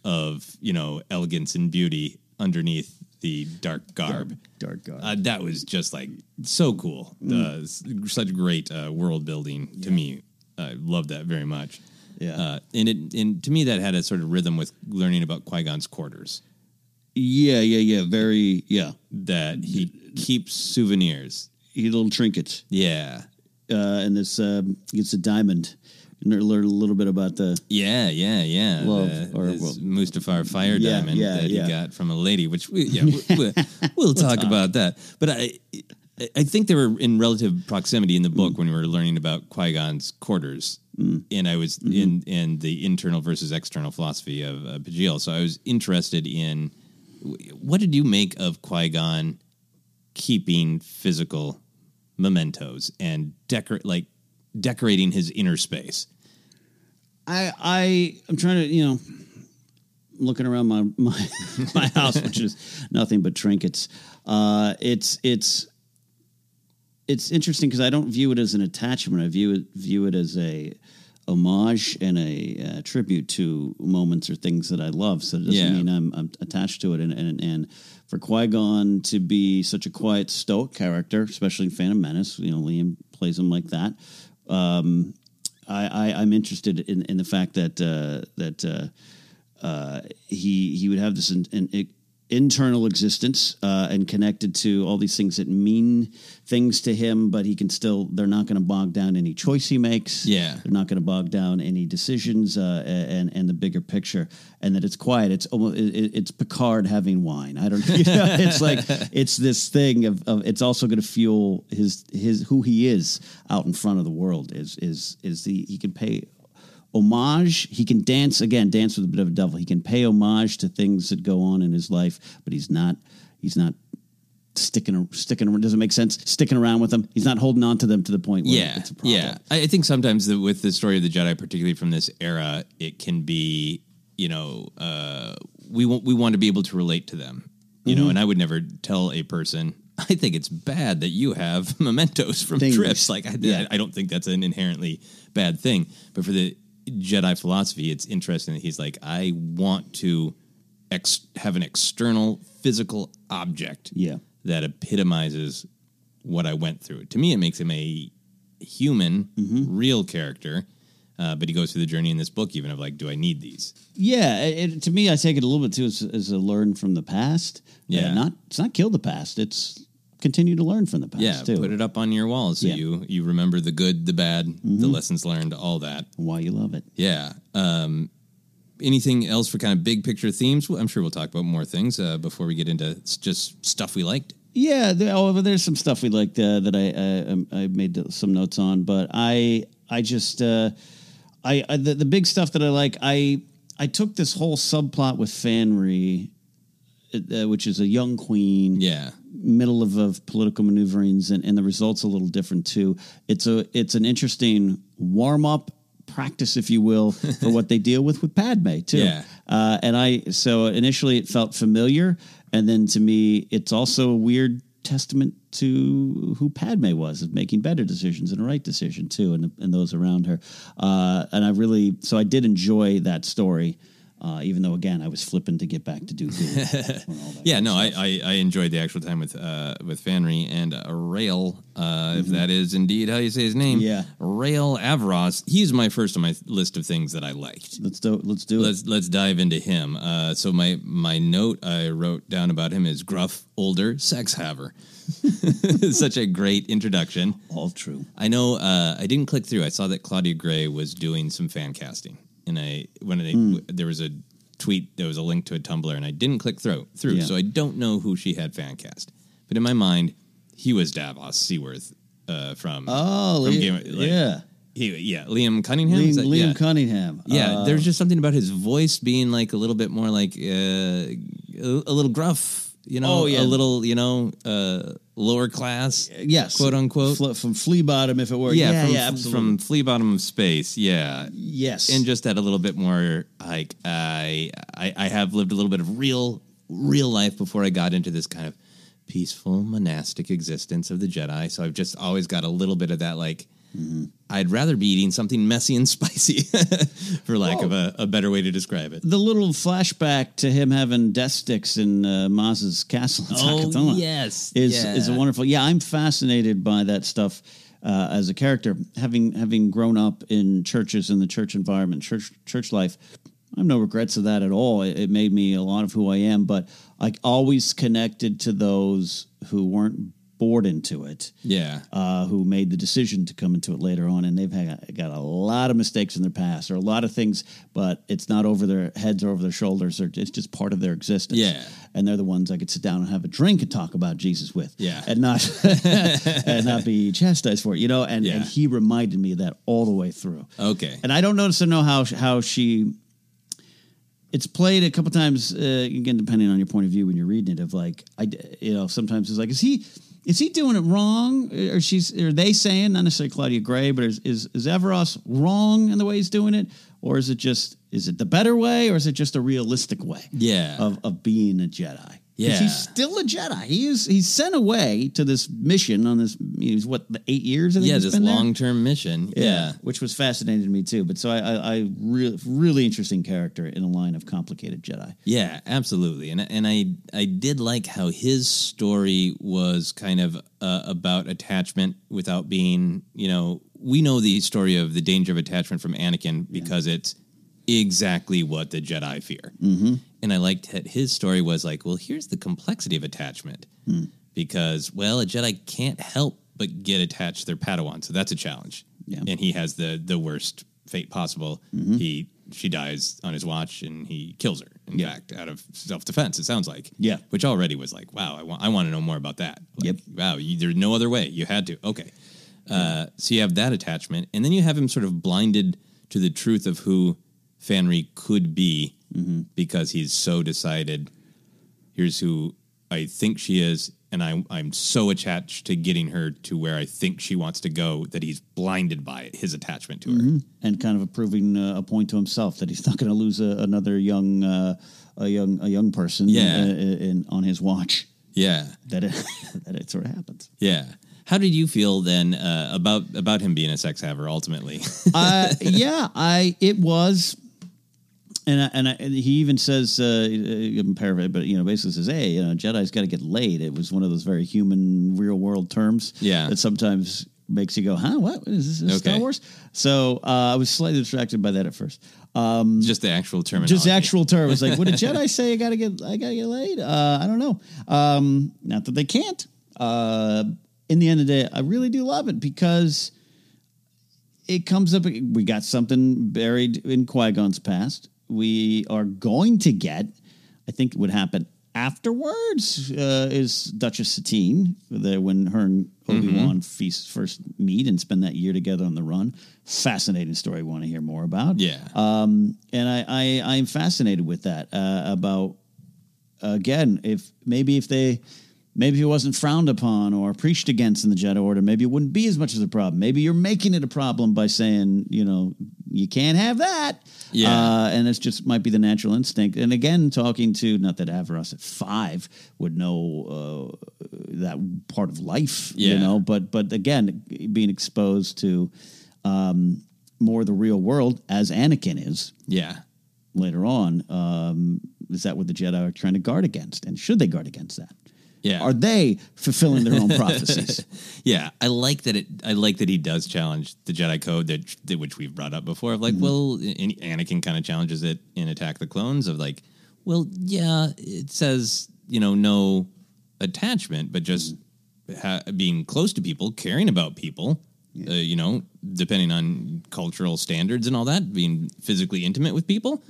of you know elegance and beauty underneath the dark garb. Dark garb. Uh, that was just like so cool. Uh, such great uh, world building to me. I love that very much. Yeah. Uh, and it and to me that had a sort of rhythm with learning about Qui Gon's quarters. yeah, yeah, yeah. Very, yeah. That he keeps souvenirs. He little trinkets. Yeah. Uh, and this um, gets a diamond. Learn a little bit about the Yeah, yeah, yeah. Love, the, or- well- Mustafar fire Yeah, diamond yeah, that yeah. he got from a lady, which we, yeah, [LAUGHS] we, we'll, we'll talk about that. But I, I think they were in relative proximity in the book mm. when we were learning about Qui Gon's quarters, mm. and I was mm-hmm. in in the internal versus external philosophy of uh, Pijal. So I was interested in what did you make of Qui Gon keeping physical mementos and decor like decorating his inner space. I I I'm trying to you know looking around my my, [LAUGHS] my house, which is nothing but trinkets. Uh, it's it's it's interesting because I don't view it as an attachment. I view it view it as a homage and a uh, tribute to moments or things that I love. So it doesn't Yeah. mean I'm, I'm attached to it. And and, and for Qui Gon to be such a quiet, stoic character, especially in Phantom Menace, you know, Liam plays him like that. Um, I, I I'm interested in, in the fact that uh, that uh, uh, he he would have this in, in, internal existence uh, and connected to all these things that mean things to him, but he can still they're not going to bog down any choice he makes. Yeah. they're not going to bog down any decisions uh, and and the bigger picture. And that it's quiet. It's almost it, it's Picard having wine. I don't. [LAUGHS] You know, it's like it's this thing of, of it's also going to fuel his his who he is out in front of the world. Is is is the he can pay homage. He can dance again, dance with a bit of a devil. He can pay homage to things that go on in his life, but he's not. He's not sticking sticking. around- Doesn't make sense. Sticking around with them. He's not holding on to them to the point where yeah, it's a problem. yeah. I I think sometimes the, with the story of the Jedi, particularly from this era, it can be you know uh, we want we want to be able to relate to them, you know. Mhm. And I would never tell a person. I think it's bad that you have [LAUGHS] mementos from Things. trips. Like I, Yeah. I don't think that's an inherently bad thing. But for the Jedi philosophy, it's interesting that he's like, I want to ex- have an external physical object Yeah. that epitomizes what I went through. To me, it makes him a human, Mm-hmm. real character. Uh, but he goes through the journey in this book, even of like, do I need these? Yeah, it, it- to me, I take it a little bit too as, as a learn from the past. Yeah. Uh, not it's not kill the past. It's continue to learn from the past yeah, too. put it up on your wall so Yeah. Mm-hmm. you you remember the good, the bad, the lessons learned, all that. Why you love it? Yeah. Um, anything else for kind of big picture themes? I'm sure we'll talk about more things uh, before we get into just stuff we liked. Yeah, there, oh, there's some stuff we liked uh, that I, I um, I made some notes on, but I I just uh, I, I the, the big stuff that I like I I took this whole subplot with Fanry, uh, which is a young queen, Yeah. middle of, of political maneuverings, and, and the results a little different too. It's a it's an interesting warm up practice, if you will, [LAUGHS] for what they deal with with Padme too. Yeah. Uh, and I so initially it felt familiar, and then to me it's also a weird testament to who Padme was of making better decisions and the right decision too, and and those around her. Uh, and I really so I did enjoy that story. Uh, even though again I was flipping to get back to do [LAUGHS] good. Yeah, no, I, I, I enjoyed the actual time with uh, with Fanry and uh, Rael, uh, if that is indeed how you say his name. Mm-hmm. Yeah. Rael Averross. He's my first on my list of things that I liked. let's do let's do it. Let's let's dive into him. Uh, so my my note I wrote down about him is gruff, older, sex haver. [LAUGHS] [LAUGHS] Such a great introduction. All true. I know uh, I didn't click through. I saw that Claudia Gray was doing some fan casting, and I when they, Hmm. there was a tweet, there was a link to a Tumblr, and I didn't click through through. Yeah. So I don't know who she had fan cast, but in my mind, he was Davos Seaworth uh, from Oh, from Liam- Game of- like, yeah. he, yeah, Liam Cunningham. Liam, that- Liam yeah. Cunningham. Yeah, Uh, there's just something about his voice being like a little bit more like uh, a, a little gruff, you know, Oh, yeah. a little, you know, uh, lower class, yes, quote unquote. Fl- from Flea Bottom, if it were. yeah, yeah, from, yeah, absolutely. from Flea Bottom of Space, yeah, yes, and just that a little bit more like I, I I have lived a little bit of real real life before I got into this kind of peaceful monastic existence of the Jedi. So I've just always got a little bit of that like. Mm-hmm. I'd rather be eating something messy and [LAUGHS] spicy, for lack of a, a better way to describe it. the little flashback to him having death sticks in uh, Maz's castle in Oh, Takodana yes, is is a wonderful. Yeah, I'm fascinated by that stuff uh, as a character, having having grown up in churches in the church environment, church church life. I have no regrets of that at all. It, it made me a lot of who I am, but I always connected to those who weren't bored into it. Yeah. uh, who made the decision to come into it later on, and they've had, got a lot of mistakes in their past or a lot of things, but it's not over their heads or over their shoulders. Or it's just part of their existence. Yeah. and they're the ones I could sit down and have a drink and talk about Jesus with. Yeah. and not [LAUGHS] and not be chastised for it. You know, and Yeah. and he reminded me of that all the way through. Okay. And I don't notice to know how how she. It's played a couple times uh, again, depending on your point of view when you're reading it. Of like, I you know sometimes it's like, is he is he doing it wrong, or she's are they saying not necessarily Claudia Gray, but is is, is Averross wrong in the way he's doing it, or is it just is it the better way, or is it just a realistic way? Yeah. of of being a Jedi. 'Cause he's still a Jedi. He is he's sent away to this mission on this. He's what the eight years. I think Yeah, this long term mission. Yeah. which was fascinating to me too. But so I, I, I really, really interesting character in a line of complicated Jedi. Yeah, absolutely. And and I I did like how his story was kind of uh, about attachment without being, you know, we know the story of the danger of attachment from Anakin because it's exactly what the Jedi fear. Mm-hmm. And I liked that his story was like, well, here's the complexity of attachment. Hmm. Because, well, a Jedi can't help but get attached to their Padawan. So that's a challenge. Yeah. And he has the the worst fate possible. Mhm. He she dies on his watch and he kills her, in Yeah. fact, out of self defense, it sounds like. Yeah. Which already was like, wow, I want I want to know more about that. Like, Yep. Wow, you, there's no other way. You had to. Okay. Uh, so you have that attachment, and then you have him sort of blinded to the truth of who Fanry could be Mm-hmm. because he's so decided. Here's who I think she is, and I'm I'm so attached to getting her to where I think she wants to go that he's blinded by it, his attachment to her. Mhm. and kind of proving uh, a point to himself that he's not going to lose a, another young, uh, a young, a young person. Yeah. uh, in, on his watch. Yeah, That it, [LAUGHS] that it sort of happens. yeah. How did you feel then uh, about about him being a sex haver ultimately? [LAUGHS] uh, yeah, I it was, and I, and, I, and he even says, uh, I'm paraphrasing, but you know, basically says, "Hey, you know, Jedi's got to get laid." It was one of those very human, real world terms. Yeah. that sometimes makes you go, "Huh? What is this? Star Okay. Wars?" So uh, I was slightly distracted by that at first. Um, Just the actual terminology. just the actual term. It's like, would a [LAUGHS] Jedi say I gotta get I gotta get laid? Uh, I don't know. Um, not that they can't. Uh, in the end of the day, I really do love it because it comes up. We got something buried in Qui Gon's past. We are going to get. I think it would happen afterwards. Uh, is Duchess Satine the, when her and Obi Wan feast first meet and spend that year together on the run. Fascinating story. Want to hear more about? Yeah. Um, and I, I I'm fascinated with that uh, about again if maybe if they maybe it wasn't frowned upon or preached against in the Jedi Order, maybe it wouldn't be as much of a problem. Maybe you're making it a problem by saying you know you can't have that. Yeah. uh, and it's just might be the natural instinct. And again, talking to not that Averross at five would know uh, that part of life, you know, but but again, being exposed to um, more of the real world as Anakin is yeah. later on. Um, is that what the Jedi are trying to guard against? And should they guard against that? Yeah. Are they fulfilling their own [LAUGHS] prophecies? Yeah, I like that. It. I like that he does challenge the Jedi code that, that which we've brought up before. Of like, mm-hmm. well, and Anakin kind of challenges it in Attack the Clones. Of like, well, yeah, it says you know no attachment, but just mm-hmm. ha- being close to people, caring about people. Uh, you know, depending on cultural standards and all that, being physically intimate with people.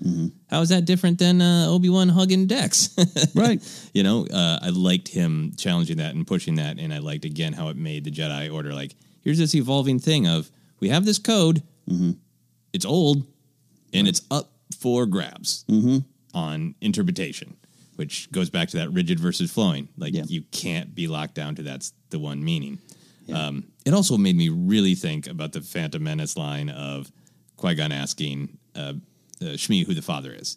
How is that different than uh, Obi Wan hugging Dex? [LAUGHS] right. you know, uh, I liked him challenging that and pushing that, and I liked again how it made the Jedi Order like here's this evolving thing of we have this code, it's old, and it's up for grabs on interpretation, which goes back to that rigid versus flowing. Like Yeah. you can't be locked down to that's the one meaning. Um, it also made me really think about the Phantom Menace line of Qui Gon asking uh, uh, Shmi who the father is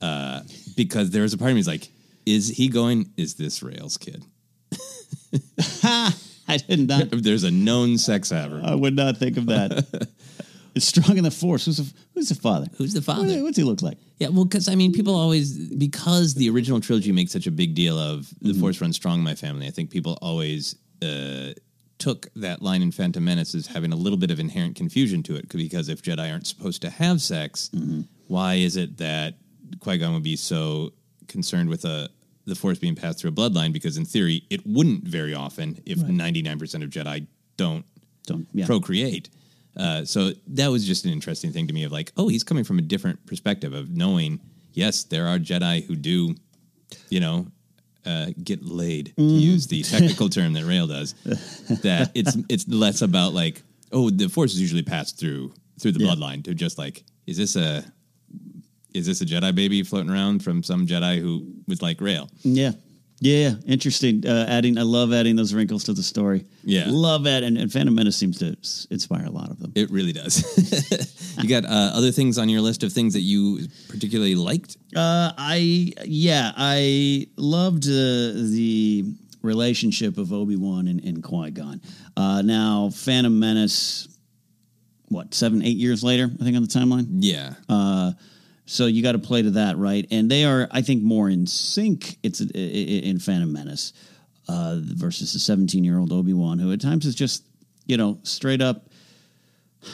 uh, because there was a part of me who's like, is he going? Is this Rael's kid? [LAUGHS] I did not. [LAUGHS] There's a known sex haver. I would not think of that. [LAUGHS] it's strong in the force. Who's the, who's the father? Who's the What- father? what's he look like? Yeah, well, because I mean, people always because the original trilogy makes such a big deal of the Mm-hmm. Force runs strong in my family. I think people always uh, took that line in Phantom Menace as having a little bit of inherent confusion to it because if Jedi aren't supposed to have sex, Mm-hmm. why is it that Qui Gon would be so concerned with a the Force being passed through a bloodline? Because in theory, it wouldn't very often if ninety nine percent of Jedi don't Don't yeah. procreate. Uh, so that was just an interesting thing to me of like, oh, he's coming from a different perspective of knowing, yes, there are Jedi who do, you know, uh, get laid to use the technical [LAUGHS] term that Rael does. That it's it's less about like, oh, the Force is usually passed through through the Yeah. bloodline to just like, is this a is this a Jedi baby floating around from some Jedi who was like Rael? yeah. Yeah, interesting. Uh, adding, I love adding those wrinkles to the story. Yeah. love that, and, and Phantom Menace seems to s- inspire a lot of them. It really does. [LAUGHS] you got uh, other things on your list of things that you particularly liked? Uh, I yeah, I loved uh, the relationship of Obi Wan and, and Qui Gon. Uh, now, Phantom Menace, what seven, eight years later, I think on the timeline. Yeah. So you got to play to that, right? And they are, I think, more in sync. It's in Phantom Menace uh, versus the seventeen-year-old Obi Wan, who at times is just, you know, straight up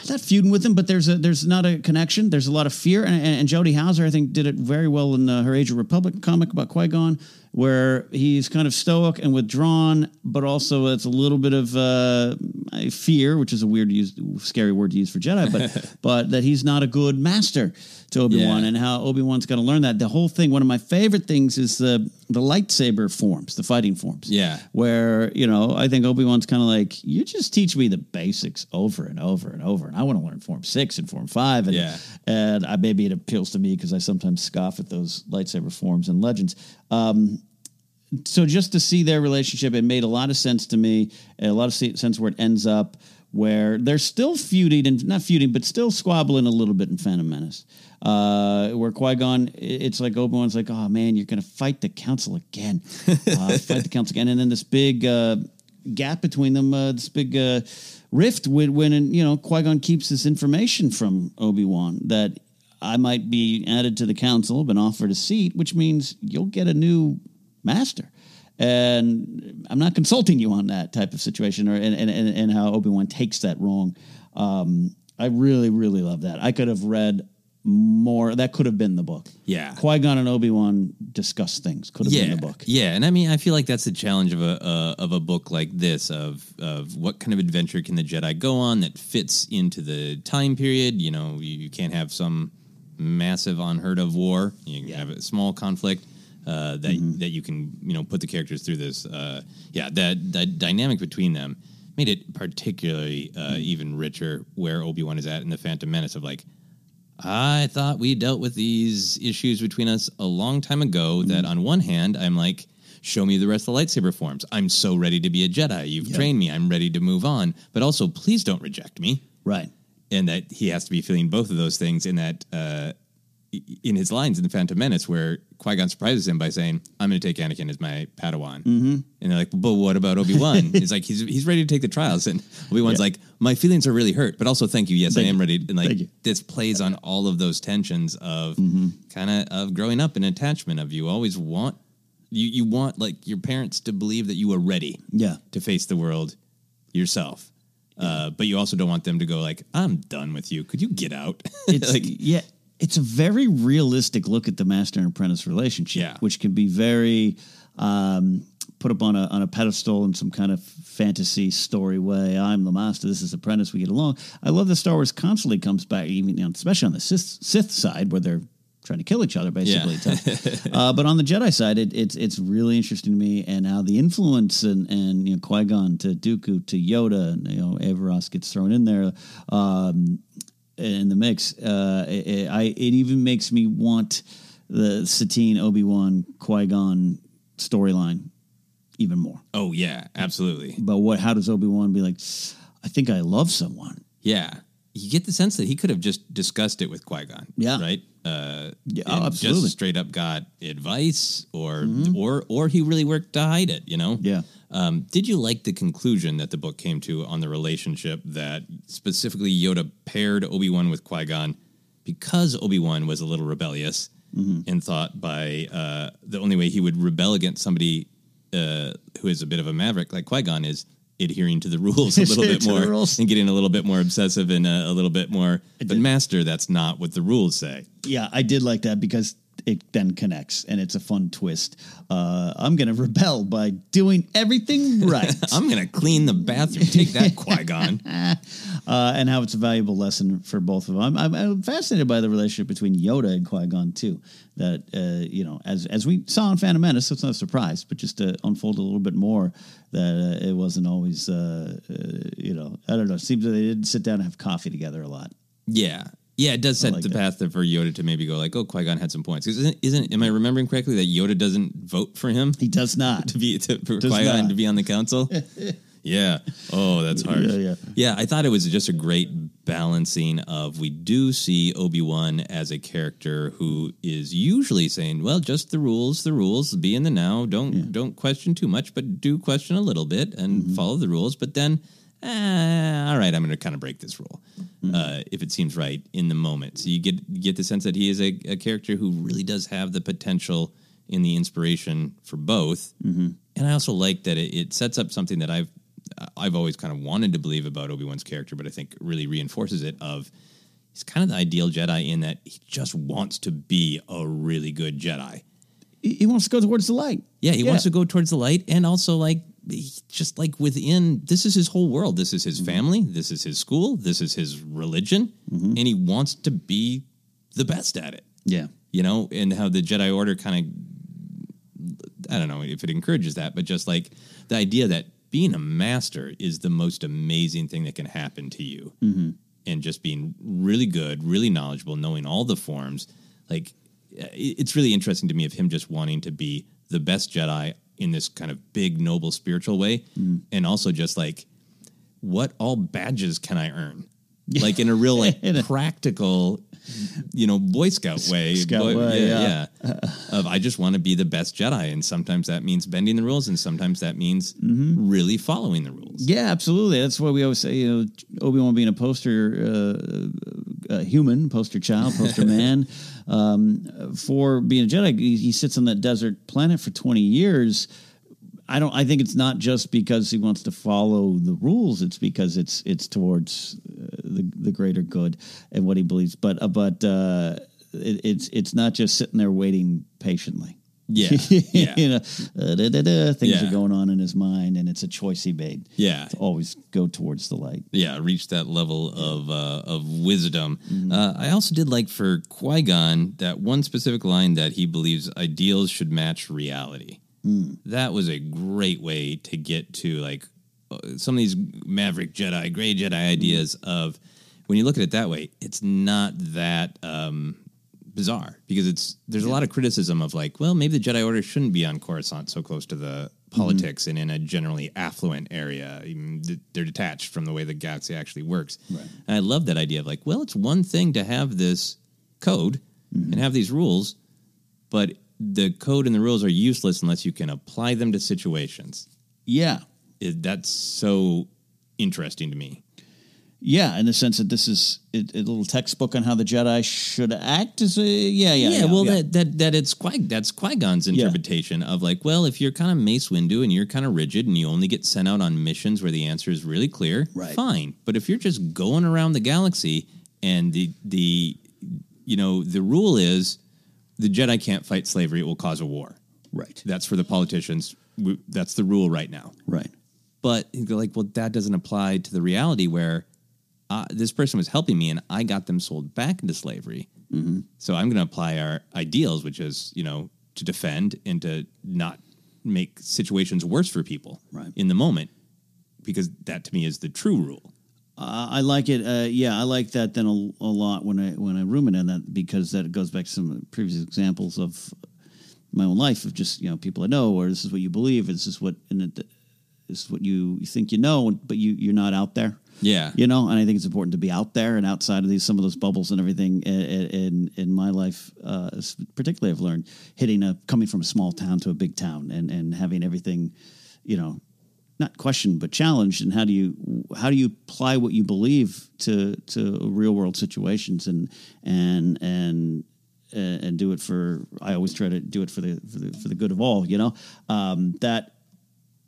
not feuding with him, but there's a there's not a connection. There's a lot of fear, and, and, and Jody Houser, I think, did it very well in uh, her Age of Republic comic about Qui Gon, where he's kind of stoic and withdrawn, but also it's a little bit of uh, fear, which is a weird, use, scary word to use for Jedi, but [LAUGHS] but that he's not a good master to Obi Wan, Yeah. and how Obi Wan's going to learn that. The whole thing. One of my favorite things is the the lightsaber forms, the fighting forms Yeah. where you know I think Obi Wan's kind of like you just teach me the basics over and over and over, and I want to learn Form Six and Form Five, and Yeah. and I, maybe it appeals to me because I sometimes scoff at those lightsaber forms and legends. Um, so just to see their relationship, it made a lot of sense to me, a lot of sense where it ends up, where they're still feuding and not feuding, but still squabbling a little bit in Phantom Menace. Uh, where Qui Gon, it's like Obi Wan's like, oh man, you're gonna fight the Council again, [LAUGHS] uh, fight the Council again, and then this big uh, gap between them, uh, this big uh, rift when, when you know Qui Gon keeps this information from Obi Wan that I might be added to the Council, been offered a seat, which means you'll get a new master. And I'm not consulting you on that type of situation, or and and, and, how Obi Wan takes that wrong. Um, I really, really love that. I could have read more. That could have been the book. Yeah. Qui Gon and Obi Wan discuss things. Could have yeah, been the book. Yeah, and I mean, I feel like that's the challenge of a uh, of a book like this of of what kind of adventure can the Jedi go on that fits into the time period. You know, you, you can't have some massive unheard of war. You can have a small conflict uh, that Mm-hmm. that you can you know put the characters through this. Uh, yeah, that that dynamic between them made it particularly uh, Mm-hmm. even richer where Obi Wan is at in the Phantom Menace of like. I thought we dealt with these issues between us a long time ago. That Mm-hmm. on one hand, I'm like, show me the rest of the lightsaber forms. I'm so ready to be a Jedi. You've trained me. I'm ready to move on. But also, please don't reject me. Right. And that he has to be feeling both of those things in that, uh, in his lines in The Phantom Menace, where Qui Gon surprises him by saying, I'm going to take Anakin as my Padawan. Mm-hmm. And they're like, but what about Obi Wan? [LAUGHS] he's like, he's, he's ready to take the trials. And Obi Wan's Yeah. like, my feelings are really hurt, but also thank you. Yes, Thank I am ready. And like, this plays on all of those tensions of Mm-hmm. kind of of growing up and attachment of you always want you you want like your parents to believe that you are ready Yeah. to face the world yourself uh, but you also don't want them to go like i'm done with you could you get out [LAUGHS] It's like yeah. It's a very realistic look at the master and apprentice relationship, Yeah. which can be very um, put up on a on a pedestal in some kind of fantasy story way. I'm the master. This is apprentice. We get along. I love that Star Wars constantly comes back, even especially on the Sith, Sith side where they're trying to kill each other basically. uh, but on the Jedi side, it, it's it's really interesting to me, and how the influence and and you know Qui Gon to Dooku to Yoda, and you know Averross gets thrown in there. Um, in the mix. Uh, it, it- I it even makes me want the Satine Obi Wan Qui Gon storyline even more. oh yeah absolutely But what? How does Obi Wan be like? I think I love someone. yeah you get the sense that he could have just discussed it with Qui-Gon Yeah. right uh Yeah, and absolutely. just straight up got advice or or or he really worked to hide it you know Yeah. Um, did you like the conclusion that the book came to on the relationship that specifically Yoda paired Obi Wan with Qui Gon because Obi Wan was a little rebellious and thought by uh, the only way he would rebel against somebody uh, who is a bit of a maverick like Qui Gon is adhering to the rules a [LAUGHS] little bit more and getting a little bit more obsessive and uh, a little bit more. But Master, that's not what the rules say. Yeah, I did like that because it then connects and it's a fun twist. Uh, I'm going to rebel by doing everything [LAUGHS] right. I'm gonna clean the bathroom. Take that, [LAUGHS] Qui Gon. uh, and how it's a valuable lesson for both of them. I'm, I'm, I'm fascinated by the relationship between Yoda and Qui Gon too. That uh, you know, as as we saw in Phantom Menace, so it's not a surprise, but just to unfold a little bit more, that uh, it wasn't always, uh, uh, you know, I don't know. It seems that they didn't sit down and have coffee together a lot. Yeah. Yeah, it does set like the that. path for Yoda to maybe go like, "Oh, Qui Gon had some points." Isn't, isn't am I remembering correctly that Yoda doesn't vote for him He does not. [LAUGHS] to be to, for Qui Gon to be on the council? [LAUGHS] yeah. Oh, that's hard. Yeah, yeah. Yeah, I thought it was just a great balancing of we do see Obi Wan as a character who is usually saying, "Well, just the rules, the rules, be in the now. Don't don't question too much, but do question a little bit and Mm-hmm. follow the rules." But then, eh, all right, I'm going to kind of break this rule Mm-hmm. uh, if it seems right in the moment. So you get you get the sense that he is a, a character who really does have the potential in the inspiration for both. Mm-hmm. And I also like that it, it sets up something that I've I've always kind of wanted to believe about Obi Wan's character, but I think really reinforces it. Of he's kind of the ideal Jedi in that he just wants to be a really good Jedi. He, wants to go towards the light. Yeah, he wants to go towards the light, and also like just like within this is his whole world. This is his family. This is his school. This is his religion, and he wants to be the best at it. Yeah. You know, and how the Jedi Order kind of I don't know if it encourages that, but just like the idea that being a master is the most amazing thing that can happen to you. Mm-hmm. And just being really good, really knowledgeable, knowing all the forms. Like, it's really interesting to me of him just wanting to be the best Jedi in this kind of big, noble, spiritual way. Mm. And also just like, what all badges can I earn? Like in a real, like, [LAUGHS] a- practical, you know, Boy Scout way. Scout Boy- way, yeah, yeah. yeah of I just want to be the best Jedi, and sometimes that means bending the rules, and sometimes that means Mm-hmm. really following the rules. Yeah, absolutely. That's why we always say, you know, Obi Wan being a poster uh, uh, human, poster child, poster [LAUGHS] man, um, for being a Jedi. He, he sits on that desert planet for twenty years. I don't. I think it's not just because he wants to follow the rules. It's because it's it's towards uh, the the greater good and what he believes. But uh, but uh, it, it's it's not just sitting there waiting patiently. Yeah, [LAUGHS] yeah. you know, uh, da, da, da, things Yeah. are going on in his mind, and it's a choice he made. Yeah. to always go towards the light. yeah, reach that level of uh, of wisdom. Uh, I also did like for Qui Gon that one specific line that he believes ideals should match reality. That was a great way to get to like uh, some of these maverick Jedi, gray Jedi ideas of when you look at it that way, it's not that um, bizarre because it's there's a lot of criticism of like, well, maybe the Jedi Order shouldn't be on Coruscant so close to the mm-hmm. politics and in a generally affluent area. They're detached from the way the galaxy actually works. And I love that idea of like, well, it's one thing to have this code mm-hmm. and have these rules, but the code and the rules are useless unless you can apply them to situations. Yeah, It, that's so interesting to me. Yeah, in the sense that this is a, a little textbook on how the Jedi should act. Is a yeah, yeah, yeah, yeah. well, yeah. that that that it's Qui that's Qui Gon's interpretation of like, well, if you're kind of Mace Windu and you're kind of rigid and you only get sent out on missions where the answer is really clear, Right. fine. But if you're just going around the galaxy and the the you know the rule is the Jedi can't fight slavery; it will cause a war. right, That's for the politicians. We- That's the rule right now. right. But like, well, that doesn't apply to the reality where uh, this person was helping me and I got them sold back into slavery. Mm-hmm. So I'm going to apply our ideals, which is you know to defend and to not make situations worse for people Right. in the moment, because that to me is the true rule. Uh, I like it. Uh, yeah, I like that then a, a lot when I when I ruminate on that because that goes back to some previous examples of my own life of just you know people I know or this is what you believe. This is what and it, this is what you, you think you know, but you you're not out there. Yeah. you know, and I think it's important to be out there and outside of these some of those bubbles and everything. In in, in my life, uh, particularly, I've learned hitting a coming from a small town to a big town and and having everything, you know, not questioned but challenged. And how do you how do you apply what you believe to to real world situations and and and and do it for I always try to do it for the for the, for the good of all. You know um, that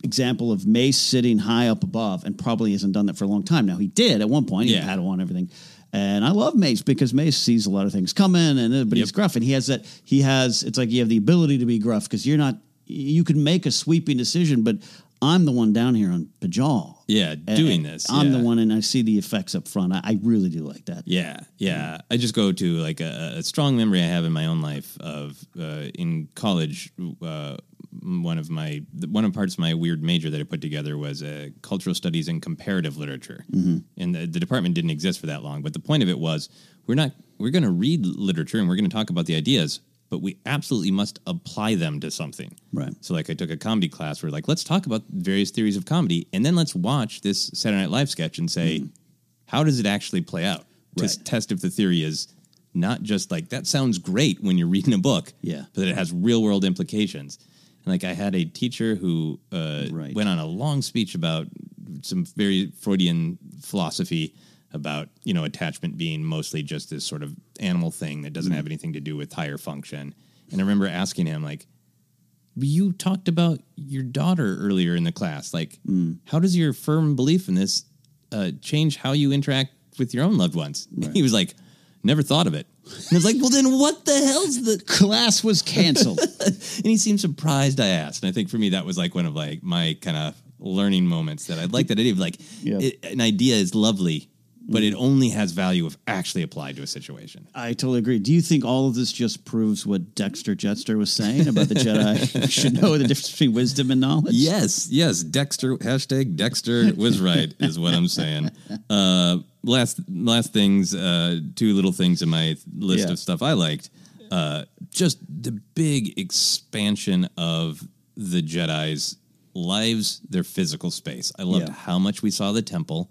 example of Mace sitting high up above and probably hasn't done that for a long time now. He did at one point. Yeah. He had and everything. And I love Mace because Mace sees a lot of things coming, and uh, but he's gruff, and he has that. He has. It's like you have the ability to be gruff because you're not. You can make a sweeping decision, but I'm the one down here on Pijal. Yeah, doing and this. I'm yeah. the one, and I see the effects up front. I, I really do like that. Yeah, yeah. I just go to like a, a strong memory I have in my own life of uh, in college. Uh, one of my one of parts of my weird major that I put together was uh, cultural studies and comparative literature, and the, the department didn't exist for that long. But the point of it was we're not we're going to read literature and we're going to talk about the ideas, but we absolutely must apply them to something. Right. So like I took a comedy class where like let's talk about various theories of comedy, and then let's watch this Saturday Night Live sketch and say how does it actually play out to Right. test if the theory is not just like that sounds great when you're reading a book, Yeah. but it has real world implications. And like I had a teacher who uh, Right. went on a long speech about some very Freudian philosophy about you know attachment being mostly just this sort of animal thing that Mm. doesn't have anything to do with higher function. And I remember asking him like, you talked about your daughter earlier in the class. Like, Mm. how does your firm belief in this uh, change how you interact with your own loved ones? [LAUGHS] He was like, never thought of it. And I was like, well, then what the hell's the class was canceled? [LAUGHS] and he seemed surprised I asked. And I think for me, that was like one of like my kind of learning moments that I'd like that idea of like it, an idea is lovely, but it only has value if actually applied to a situation. I totally agree. Do you think all of this just proves what Dexter Jettster was saying about the Jedi [LAUGHS] should know the difference between wisdom and knowledge? Yes, yes. Dexter hashtag Dexter was right is what I'm saying. Uh, last last things, uh, two little things in my list Yeah. of stuff I liked. Uh, just the big expansion of the Jedi's lives, their physical space. I loved Yeah. how much we saw the temple,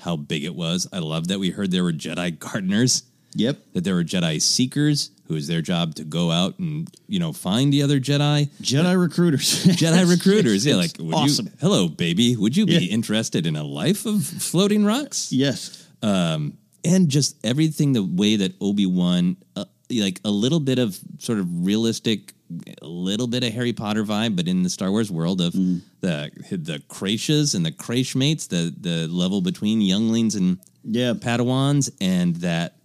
how big it was. I loved that we heard there were Jedi [LAUGHS] gardeners Yep. that there were Jedi seekers who is their job to go out and you know find the other Jedi. Jedi recruiters. [LAUGHS] Jedi recruiters, yeah. [LAUGHS] Like, would awesome. you? Hello, baby. Would you be interested in a life of floating rocks? yes. Um, and just everything the way that Obi Wan, uh, like a little bit of sort of realistic, a little bit of Harry Potter vibe, but in the Star Wars world of Mm. the the Crashas and the Crash mates, the the level between younglings and Yeah. Padawans, and that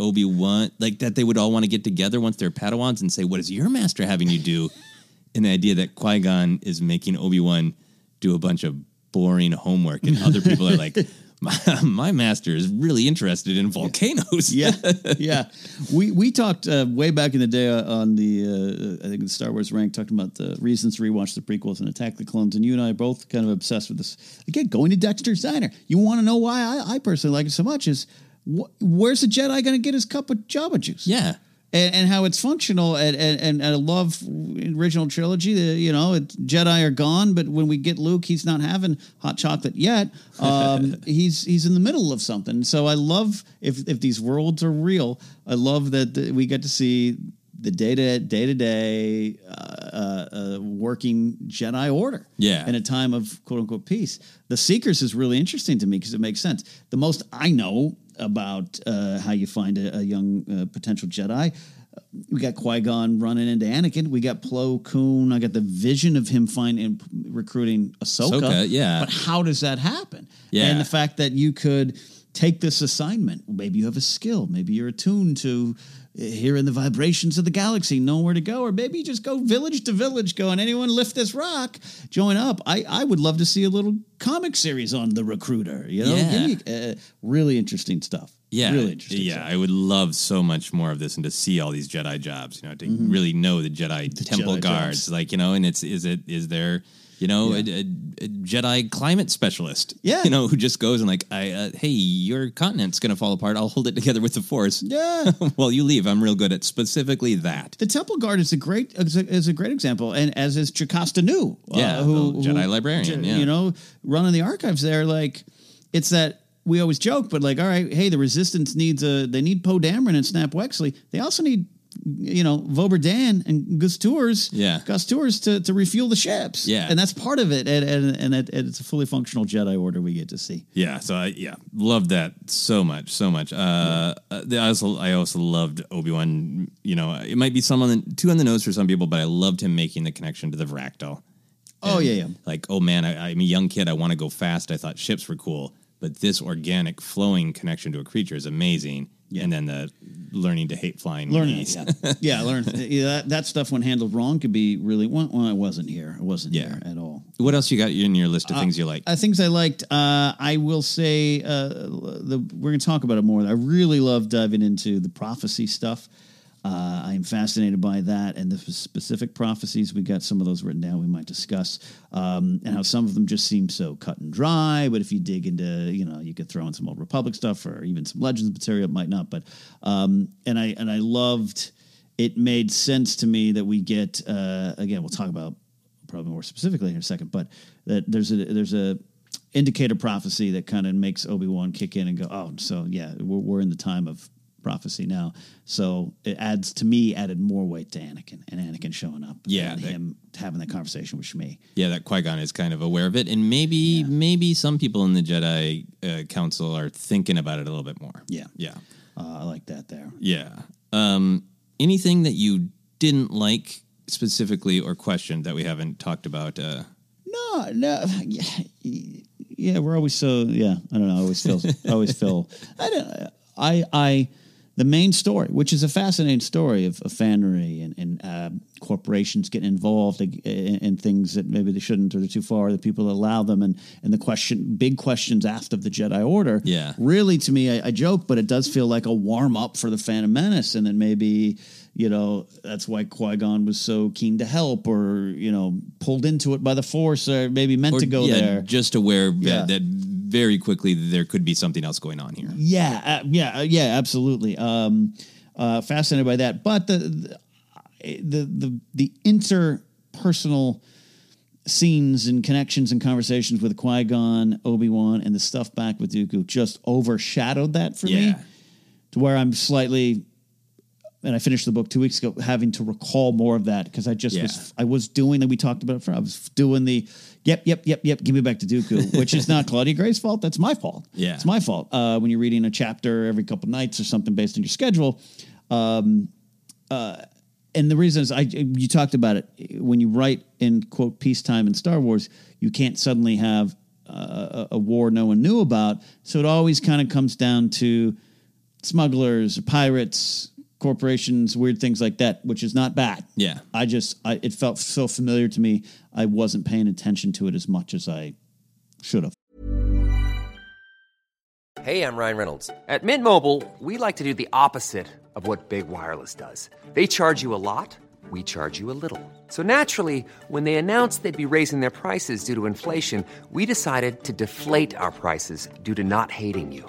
Obi Wan, like that they would all want to get together once they're Padawans and say, "What is your master having you do?" [LAUGHS] and the idea that Qui Gon is making Obi Wan do a bunch of boring homework, and other people are like, [LAUGHS] my, [LAUGHS] "My master is really interested in volcanoes." yeah, [LAUGHS] yeah. We we talked uh, way back in the day uh, on the uh, I think the Star Wars rank talking about the reasons to rewatch the prequels and Attack the Clones, and you and I are both kind of obsessed with this. Again, going to Dexter's Diner. You want to know why I, I personally like it so much? Is wh- where's the Jedi going to get his cup of Jabba juice? yeah. And, and how it's functional and, and, and I love original trilogy. The, you know, it, Jedi are gone, but when we get Luke, he's not having hot chocolate yet. Um, [LAUGHS] he's he's in the middle of something. So I love if if these worlds are real. I love that the, we get to see the day to day to day uh, working Jedi order. Yeah. in a time of quote unquote peace. The Seekers is really interesting to me because it makes sense. The most I know about uh, how you find a, a young uh, potential Jedi. We got Qui Gon running into Anakin. We got Plo Koon. I got the vision of him finding recruiting Ahsoka. Ahsoka, yeah. But how does that happen? Yeah. And the fact that you could take this assignment. Maybe you have a skill. Maybe you're attuned to hearing the vibrations of the galaxy, know where to go, or maybe just go village to village, going, anyone lift this rock, join up. I, I would love to see a little comic series on the recruiter. You know, Yeah. Me, uh, really interesting stuff. Yeah, really interesting. Yeah, stuff. I would love so much more of this, and to see all these Jedi jobs. You know, to really know the Jedi temple Mm-hmm. Jedi guards. jobs. Like you know, and it's is it is there you know a, a, a Jedi climate specialist? Yeah. you know who just goes and like, I uh, hey, your continent's gonna fall apart. I'll hold it together with the Force. Yeah. [LAUGHS] well, you leave. I'm real good at specifically that. The Temple Guard is a great is a, is a great example, and as is Jocasta Nu, Yeah, the Jedi librarian, yeah. you know, running the archives there. Like, it's that we always joke, but like, all right, hey, the Resistance needs a they need Poe Dameron and Snap Wexley. They also need you know Voberdan and Gus Tours, Yeah. Gus Tours to to refuel the ships, Yeah. and that's part of it, and and and, it, and it's a fully functional Jedi Order we get to see. Yeah, so I yeah loved that so much, so much. Uh, uh, I also I also loved Obi Wan. You know, it might be some on the too on the nose for some people, but I loved him making the connection to the Vractal. Oh yeah, yeah. Like, oh man, I, I'm a young kid. I want to go fast. I thought ships were cool, but this organic, flowing connection to a creature is amazing. And then the learning to hate flying. Learning, yeah, yeah, learn [LAUGHS] yeah, that, that stuff when handled wrong could be really. Well, well I wasn't here. I wasn't Yeah. here at all. What else you got in your list of things you like? Uh, things I liked. Uh, I will say uh, the we're going to talk about it more. I really love diving into the prophecy stuff. Uh, I am fascinated by that and the specific prophecies. We got some of those written down. We might discuss um, and how some of them just seem so cut and dry. But if you dig into, you know, you could throw in some old Republic stuff or even some Legends material. It might not, but um, and I and I loved. It made sense to me that we get uh, again. We'll talk about probably more specifically in a second, but that there's a there's a indicator prophecy that kind of makes Obi Wan kick in and go, oh, so yeah, we're, we're in the time of prophecy now. So it adds to me added more weight to Anakin and Anakin showing up. Yeah, and that- him having that conversation with Shmi. Yeah, that Qui Gon is kind of aware of it, and maybe maybe some people in the Jedi uh, Council are thinking about it a little bit more. Yeah, yeah, uh, I like that there. yeah. Um, anything that you didn't like specifically or questioned that we haven't talked about? Uh, No, no, yeah, [LAUGHS] yeah, we're always so yeah. I don't know. I always feel, I always feel. I don't. I I the main story, which is a fascinating story of, of Fanry and, and uh, corporations getting involved in, in things that maybe they shouldn't or they're too far. The people that allow them and and the question, big questions asked of the Jedi Order. Yeah. really, to me, I, I joke, but it does feel like a warm up for the Phantom Menace, and then maybe. You know that's why Qui Gon was so keen to help, or you know pulled into it by the Force, or maybe meant or, to go yeah, there. just aware Yeah. that, that very quickly there could be something else going on here. Yeah, uh, yeah, uh, yeah, absolutely. Um, uh, fascinated by that, but the the the the, the interpersonal scenes and connections and conversations with Qui Gon, Obi Wan, and the stuff back with Dooku just overshadowed that for me, to where I'm slightly. And I finished the book two weeks ago, having to recall more of that because I just Yeah. was I was doing that we talked about. it I was doing the yep, yep, yep, yep. Give me back to Dooku, which is not [LAUGHS] Claudia Gray's fault. That's my fault. Yeah. it's my fault. Uh, when you're reading a chapter every couple nights or something based on your schedule, um, uh, and the reason is I you talked about it when you write in quote peacetime in Star Wars, you can't suddenly have uh, a, a war no one knew about. So it always kind of comes down to smugglers, pirates, corporations, weird things like that, which is not bad. Yeah. I just I, it felt so familiar to me. I wasn't paying attention to it as much as I should have. Hey, I'm Ryan Reynolds. At Mint Mobile, we like to do the opposite of what Big Wireless does. They charge you a lot, we charge you a little. So naturally, when they announced they'd be raising their prices due to inflation, we decided to deflate our prices due to not hating you.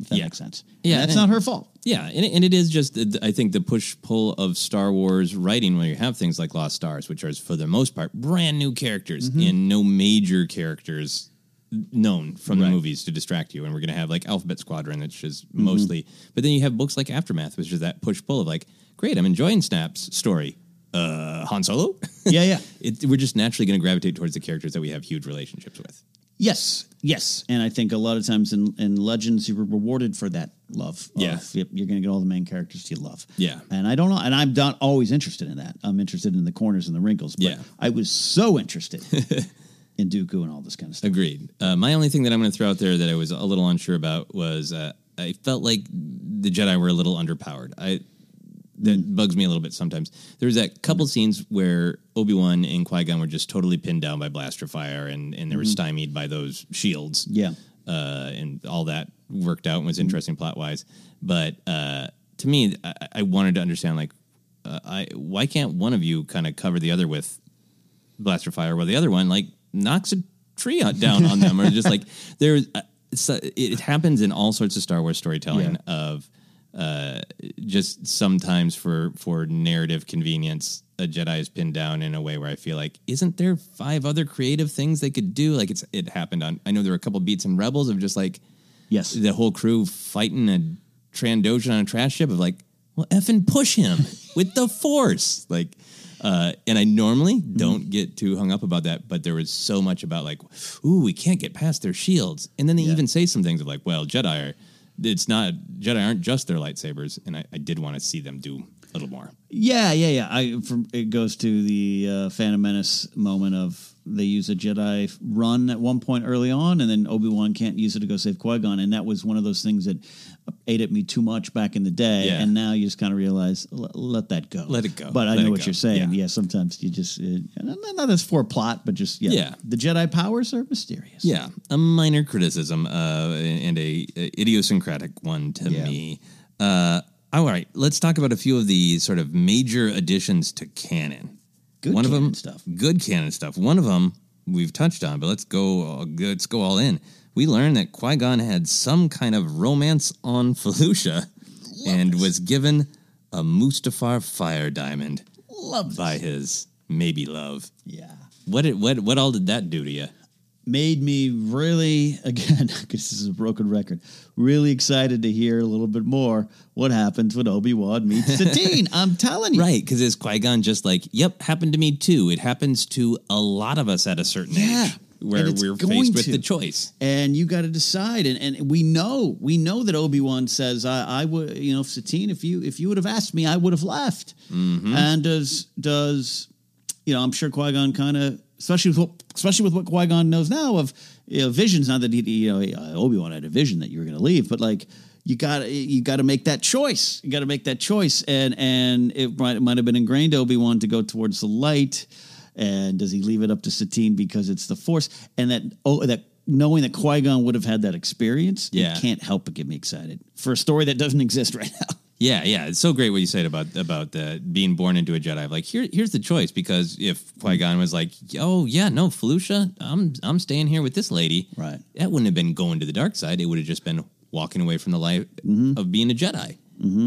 If that yeah. makes sense. Yeah, And that's and- not her fault. Yeah, and, and it is just, I think, the push pull of Star Wars writing when you have things like Lost Stars, which are, for the most part, brand new characters Mhm. and no major characters known from the movies to distract you. And we're going to have like Alphabet Squadron, which is Mhm. mostly, but then you have books like Aftermath, which is that push pull of like, great, I'm enjoying Snap's story. Uh, Han Solo? Yeah, yeah. [LAUGHS] it, we're just naturally going to gravitate towards the characters that we have huge relationships with. Yes, yes, and I think a lot of times in, in Legends, you're rewarded for that love. of, Yeah. yep, you're going to get all the main characters you love. Yeah. and I don't know, and I'm not always interested in that. I'm interested in the corners and the wrinkles. But Yeah. I was so interested [LAUGHS] in Dooku and all this kind of stuff. Agreed. Uh, my only thing that I'm going to throw out there that I was a little unsure about was uh, I felt like the Jedi were a little underpowered. I that bugs me a little bit sometimes. There's that couple scenes where Obi Wan and Qui Gon were just totally pinned down by blaster fire, and and they were Mhm. stymied by those shields. Yeah. uh, and all that worked out and was interesting plot wise. But uh, to me, I, I wanted to understand like, uh, I why can't one of you kind of cover the other with blaster fire, while the other one like knocks a tree out, down on them, or just like [LAUGHS] there's uh, it happens in all sorts of Star Wars storytelling of uh, just sometimes for for narrative convenience. A Jedi is pinned down in a way where I feel like, isn't there five other creative things they could do? Like it's it happened on. I know there were a couple beats in Rebels of just like, yes, the whole crew fighting a Trandoshan on a trash ship of like, well, effing push him [LAUGHS] with the Force, like. Uh, and I normally don't get too hung up about that, but there was so much about like, ooh, we can't get past their shields, and then they even say some things of like, well, Jedi are, it's not Jedi aren't just their lightsabers, and I, I did want to see them do little more. Yeah, yeah, yeah. I from it goes to the uh, Phantom Menace moment of they use a Jedi run at one point early on, and then Obi Wan can't use it to go save Qui Gon, and that was one of those things that ate at me too much back in the day, Yeah. and now you just kind of realize let that go, Let it go. But I Let know what go. you're saying. Yeah, sometimes you just uh, not not that's for plot, but just yeah, Yeah. the Jedi powers are mysterious. Yeah, a minor criticism uh, and a, a idiosyncratic one to Yeah. me. Uh, all right, let's talk about a few of the sort of major additions to canon. Good one of canon them, stuff. Good canon stuff. One of them we've touched on, but let's go. Let's go all in. We learned that Qui Gon had some kind of romance on [LAUGHS] Felucia, and was given a Mustafar fire diamond Love by his maybe love. Yeah. What did what what all did that do to you? Made me really [LAUGHS] again because this is a broken record really excited to hear a little bit more what happens when obi-wan meets [LAUGHS] satine i'm telling you Right, because is Qui Gon just like, yep, happened to me too. It happens to a lot of us at a certain Yeah, age where it's we're faced with to. the choice. and you got to decide and, and we know we know that obi-wan says i, I would you know satine if you if you would have asked me i would have left Mm-hmm. and does does you know i'm sure qui-gon kind of especially with what, especially with what qui-gon knows now of you know, visions not that he you know uh, obi-wan had a vision that you were going to leave but like you got you got to make that choice you got to make that choice and and it might, it might have been ingrained obi-wan to go towards the light and does he leave it up to Satine because it's the Force? And that oh, that knowing that Qui Gon would have had that experience, Yeah. it can't help but get me excited for a story that doesn't [LAUGHS] exist right now. Yeah, yeah, it's so great what you said about about the being born into a Jedi. Like here, here's the choice because if Qui Gon was like, "Oh yeah, no, Felucia, I'm I'm staying here with this lady," right? That wouldn't have been going to the dark side. It would have just been walking away from the life Mm-hmm. of being a Jedi,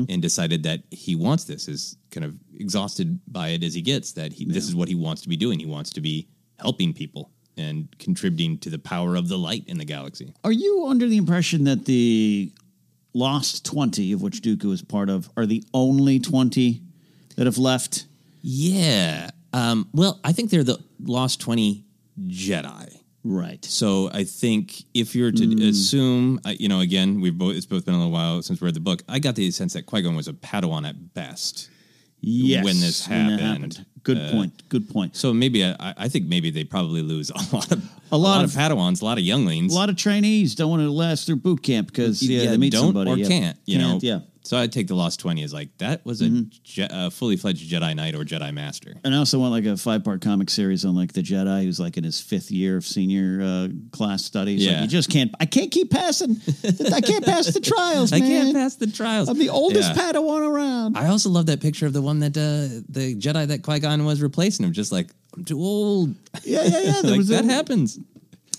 and decided that he wants this. Is kind of exhausted by it as he gets. That he this is what he wants to be doing. He wants to be helping people and contributing to the power of the light in the galaxy. Are you under the impression that the Lost Twenty, of which Dooku is part of, are the only twenty that have left? Yeah. Um, well, I think they're the lost 20 Jedi. Right. So I think if you're to assume, uh, you know, again, we've both, it's both been a little while since we read the book. I got the sense that Qui Gon was a Padawan at best. Yes, when this when happened. happened. Good Uh, point. Good point. So maybe I, I think maybe they probably lose a lot of A lot of, of- Padawans, a lot of younglings. A lot of trainees don't want to last through boot camp because yeah, they meet don't somebody or yeah. can't. You Can't, know, yeah. So I'd take the Lost Twenty as like that was a, Je- a fully fledged Jedi Knight or Jedi Master. And I also want like a five part comic series on like the Jedi who's like in his fifth year of senior uh, class studies. Like, Yeah. you just can't. I can't keep passing. I can't pass the trials. [LAUGHS] I can't pass the trials. I'm the oldest Yeah. Padawan around. I also love that picture of the one that uh, the Jedi that Qui Gon was replacing him. Just like I'm too old. Yeah, yeah, yeah. [LAUGHS] Like was that happens.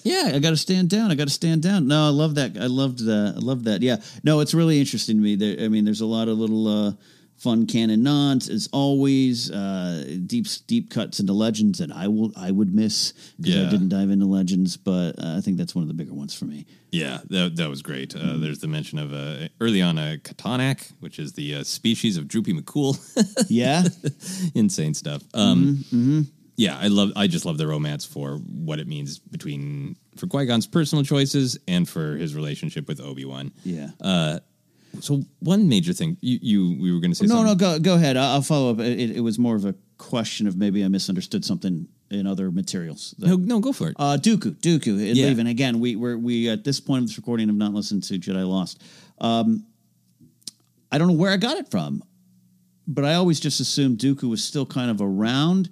Yeah, I got to stand down. I got to stand down. No, I love that. I loved that. I love that. Yeah. No, it's really interesting to me. There, I mean, there's a lot of little uh, fun canon nods as always. Uh, deep, deep cuts into legends that I will, I would miss. 'cause I Yeah. didn't dive into legends, but uh, I think that's one of the bigger ones for me. Yeah, that, that was great. Mm-hmm. Uh, there's the mention of uh, early on a Kitonak, which is the uh, species of Droopy McCool. [LAUGHS] Yeah. Insane stuff. Um, mm-hmm. Yeah, I love. I just love the romance for what it means between for Qui Gon's personal choices and for his relationship with Obi Wan. Yeah. Uh, so one major thing you, you we were going to say no, something. no, go go ahead. I'll follow up. It, it was more of a question of maybe I misunderstood something in other materials. no, no, go for it. Uh, Dooku, Dooku, and Yeah. leaving again. We we're, we at this point of this recording have not listened to Jedi Lost. Um, I don't know where I got it from, but I always just assumed Dooku was still kind of around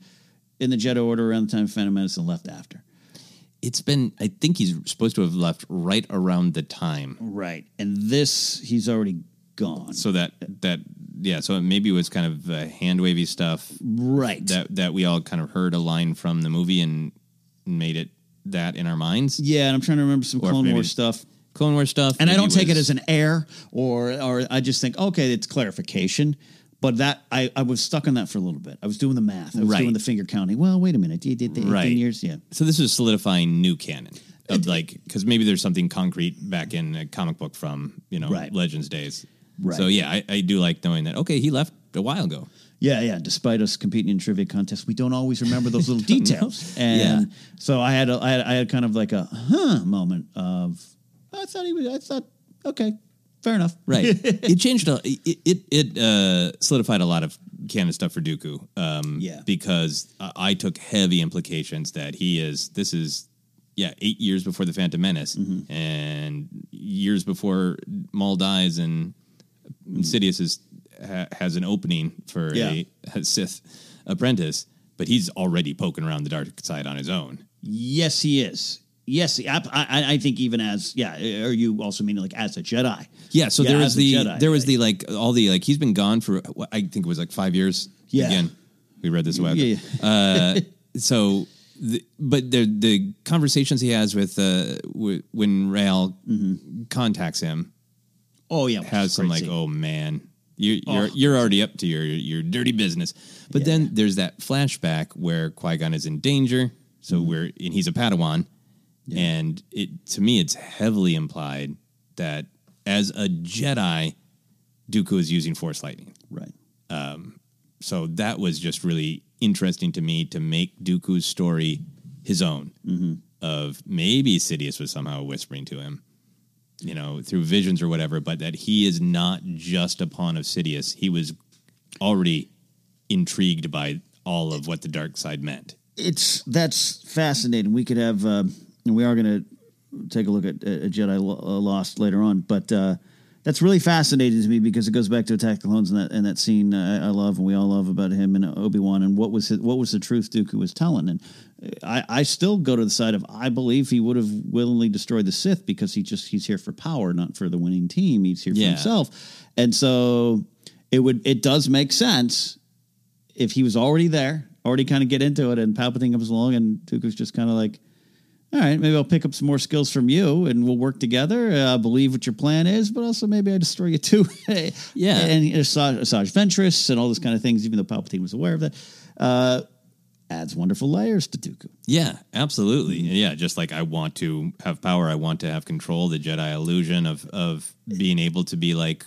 in the Jedi Order around the time Phantom Menace and left after. it's been. I think he's supposed to have left right around the time. Right, and this he's already gone. So that that yeah. So maybe it was kind of uh, hand wavy stuff. Right. That that we all kind of heard a line from the movie and made it that in our minds. Yeah, and I'm trying to remember some Or Clone Wars stuff. Clone Wars stuff. And I don't take it as an error or or I just think, okay, it's clarification. But that I, I was stuck on that for a little bit. I was doing the math. I was Right. doing the finger counting. Well, wait a minute. You did the 18 Right. years? Yeah. So this is solidifying new canon of like because maybe there's something concrete back in a comic book from you know Right. Legends days. Right. So yeah, I, I do like knowing that. Okay, he left a while ago. Yeah, yeah. Despite us competing in trivia contests, we don't always remember those little [LAUGHS] details. [LAUGHS] And Yeah. so I had, a, I had I had kind of like a huh moment of I thought he was I thought okay, fair enough. Right. it changed. A, it it, it uh, solidified a lot of canon stuff for Dooku. Um, Yeah. Because I, I took heavy implications that he is. This is. Yeah, eight years before the Phantom Menace, Mm-hmm. and years before Maul dies, and Insidious is ha, has an opening for a, a Sith apprentice, but he's already poking around the dark side on his own. Yes, he is. Yes, I, I, I think even as yeah. Are you also meaning like as a Jedi? Yeah, so Yeah, there was the Jedi, there was right. the like all the like he's been gone for I think it was like five years. Yeah. Again, we read this web. Yeah. Uh, so, the, but the the conversations he has with uh w- when Rael contacts him Oh yeah, has some like oh man. You, you're Oh. you're already up to your your dirty business, but then there's that flashback where Qui Gon is in danger. So Mm-hmm. we're and he's a Padawan, and it to me it's heavily implied that as a Jedi, Dooku is using Force lightning. right. So that was just really interesting to me to make Dooku's story his own. Mm-hmm. Of maybe Sidious was somehow whispering to him, you know, through visions or whatever, but that he is not just a pawn of Sidious. He was already intrigued by all of what the dark side meant. it's that's fascinating. We could have, uh, and we are going to take a look at uh, Jedi uh, Lost later on, but uh, that's really fascinating to me because it goes back to Attack the Clones and that and that scene uh, I love and we all love about him and Obi Wan and what was his, what was the truth Dooku was telling, and I, I still go to the side of I believe he would have willingly destroyed the Sith because he just he's here for power, not for the winning team. He's here for Yeah. himself, and so it would it does make sense if he was already there, already kind of get into it, and Palpatine comes along, and Dooku's just kind of like, "All right, maybe I'll pick up some more skills from you, and we'll work together. Uh, I believe what your plan is, but also maybe I destroy you too." [LAUGHS] Yeah. and Asajj, Asajj Ventress and all those kind of things. Even though Palpatine was aware of that, uh, adds wonderful layers to Dooku. Yeah, absolutely. Yeah, just like I want to have power, I want to have control. The Jedi illusion of of being able to be like,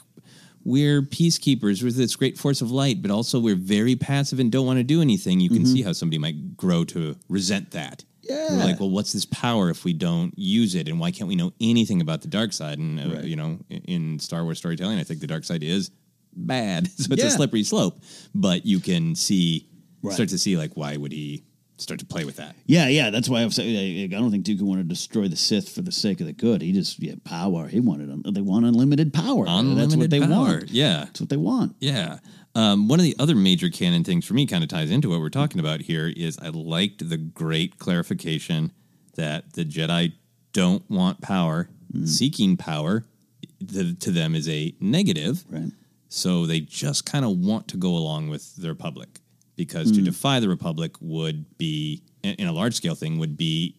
we're peacekeepers with this great force of light, but also we're very passive and don't want to do anything. You can see how somebody might grow to resent that. Yeah. We're like, well, what's this power if we don't use it, and why can't we know anything about the dark side? And uh, Right. you know, in, in Star Wars storytelling, I think the dark side is bad. [LAUGHS] So it's a slippery slope. But you can see, Right. start to see like why would he start to play with that? Yeah, yeah, that's why I was saying I don't think Dooku wanted to destroy the Sith for the sake of the good. He just yeah, power. He wanted un- they want unlimited power. that's what Unlimited they power. want. Yeah. That's what they want. Yeah. Um, one of the other major canon things for me kind of ties into what we're talking about here is I liked the great clarification that the Jedi don't want power. Seeking power the, to them is a negative. Right. So they just kind of want to go along with the Republic because to Mm. defy the Republic would be, in a large scale thing, would be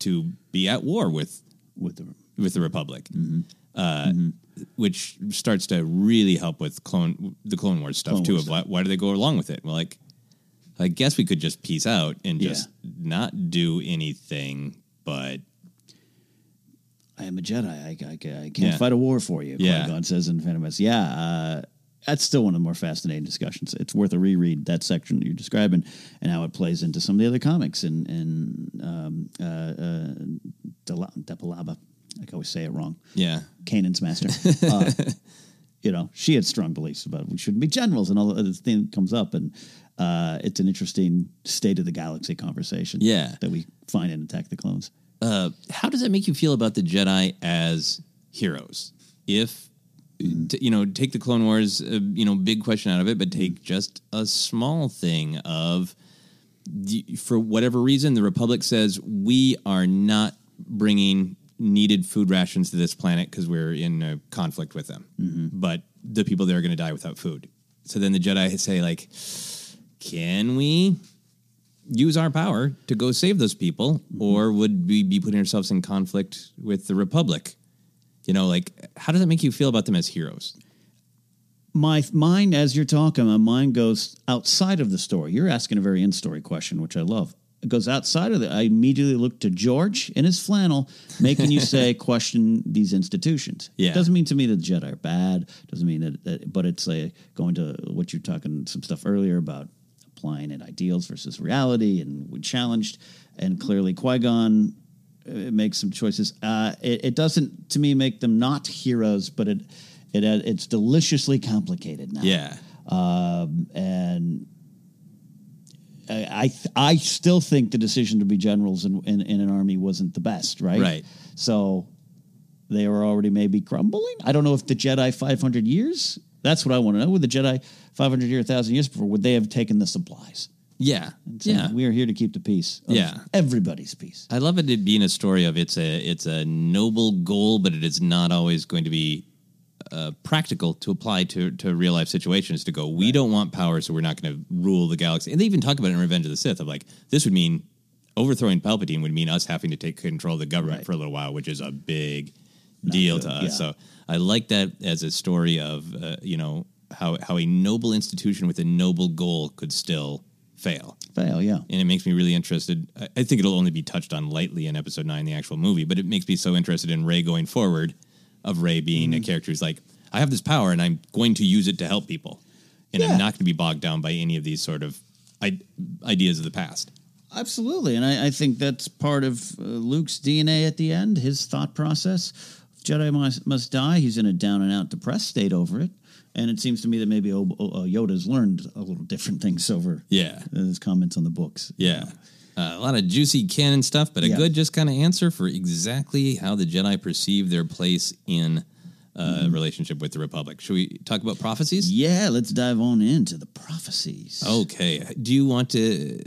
to be at war with with the with the Republic, uh, which starts to really help with clone the Clone Wars stuff Clone too. Wars Of why, why do they go along with it? Well, like I guess we could just peace out and Yeah. just not do anything, but I am a Jedi. I, I, I can't Yeah. fight a war for you. Yeah. Qui-Gon says in Phantom Menace. Yeah, uh, that's still one of the more fascinating discussions. It's worth a reread that section that you're describing and how it plays into some of the other comics and and um, uh, uh, Depalaba. I can always say it wrong. Yeah. Kanan's master. [LAUGHS] uh, you know, she had strong beliefs about we shouldn't be generals, and all the this thing comes up, and uh, it's an interesting state of the galaxy conversation. Yeah. that we find in Attack the Clones. uh, how does that make you feel about the Jedi as heroes? If t- you know, take the Clone Wars, uh, you know, big question out of it, but take just a small thing of, for whatever reason, the Republic says we are not bringing needed food rations to this planet because we're in a conflict with them, but the people there are going to die without food. So then the Jedi say like, can we use our power to go save those people, or would we be putting ourselves in conflict with the Republic? You know, like how does that make you feel about them as heroes? my mind as you're talking, my mind goes outside of the story. You're asking a very in-story question, which I love. It goes outside of it. I immediately look to George in his flannel, making you say, [LAUGHS] question these institutions. Yeah. It Doesn't mean to me that the Jedi are bad. Doesn't mean that, that but it's a, going to what you're talking, some stuff earlier about applying it ideals versus reality, and we challenged, and clearly Qui-Gon uh, makes some choices. Uh, it, it doesn't, to me, make them not heroes, but it, it uh, it's deliciously complicated now. Yeah. Um, and I I, still think the decision to be generals in, in, in an army wasn't the best, right? Right. So they were already maybe crumbling. I don't know if the Jedi 500 years. That's what I want to know. Would the Jedi 500 years, 1,000 years before, would they have taken the supplies? Yeah, said, yeah. We are here to keep the peace. Yeah. Everybody's peace. I love it being a story of it's a it's a noble goal, but it is not always going to be uh, practical to apply to to real life situations. To go, we don't want power, so we're not going to rule the galaxy. And they even talk about it in Revenge of the Sith of like this would mean overthrowing Palpatine would mean us having to take control of the government for a little while, which is a big deal to us. yeah. So I like that as a story of uh, you know how how a noble institution with a noble goal could still fail Fail, yeah. and it makes me really interested. I, I think it'll only be touched on lightly in episode nine, the actual movie, but it makes me so interested in Rey going forward. Of Rey being Mm-hmm. a character who's like, I have this power and I'm going to use it to help people, and Yeah. I'm not going to be bogged down by any of these sort of I- ideas of the past. Absolutely, and I, I think that's part of uh, Luke's DNA at the end. His thought process: Jedi must, must die. He's in a down and out, depressed state over it, and it seems to me that maybe o- o- uh, Yoda's learned a little different things over Yeah. [LAUGHS] his comments on the books. Yeah. Uh, a lot of juicy canon stuff, but a Yeah. good just kind of answer for exactly how the Jedi perceive their place in uh, relationship with the Republic. Should we talk about prophecies? Mm-hmm. Yeah, let's dive on into the prophecies. Okay. Do you want to?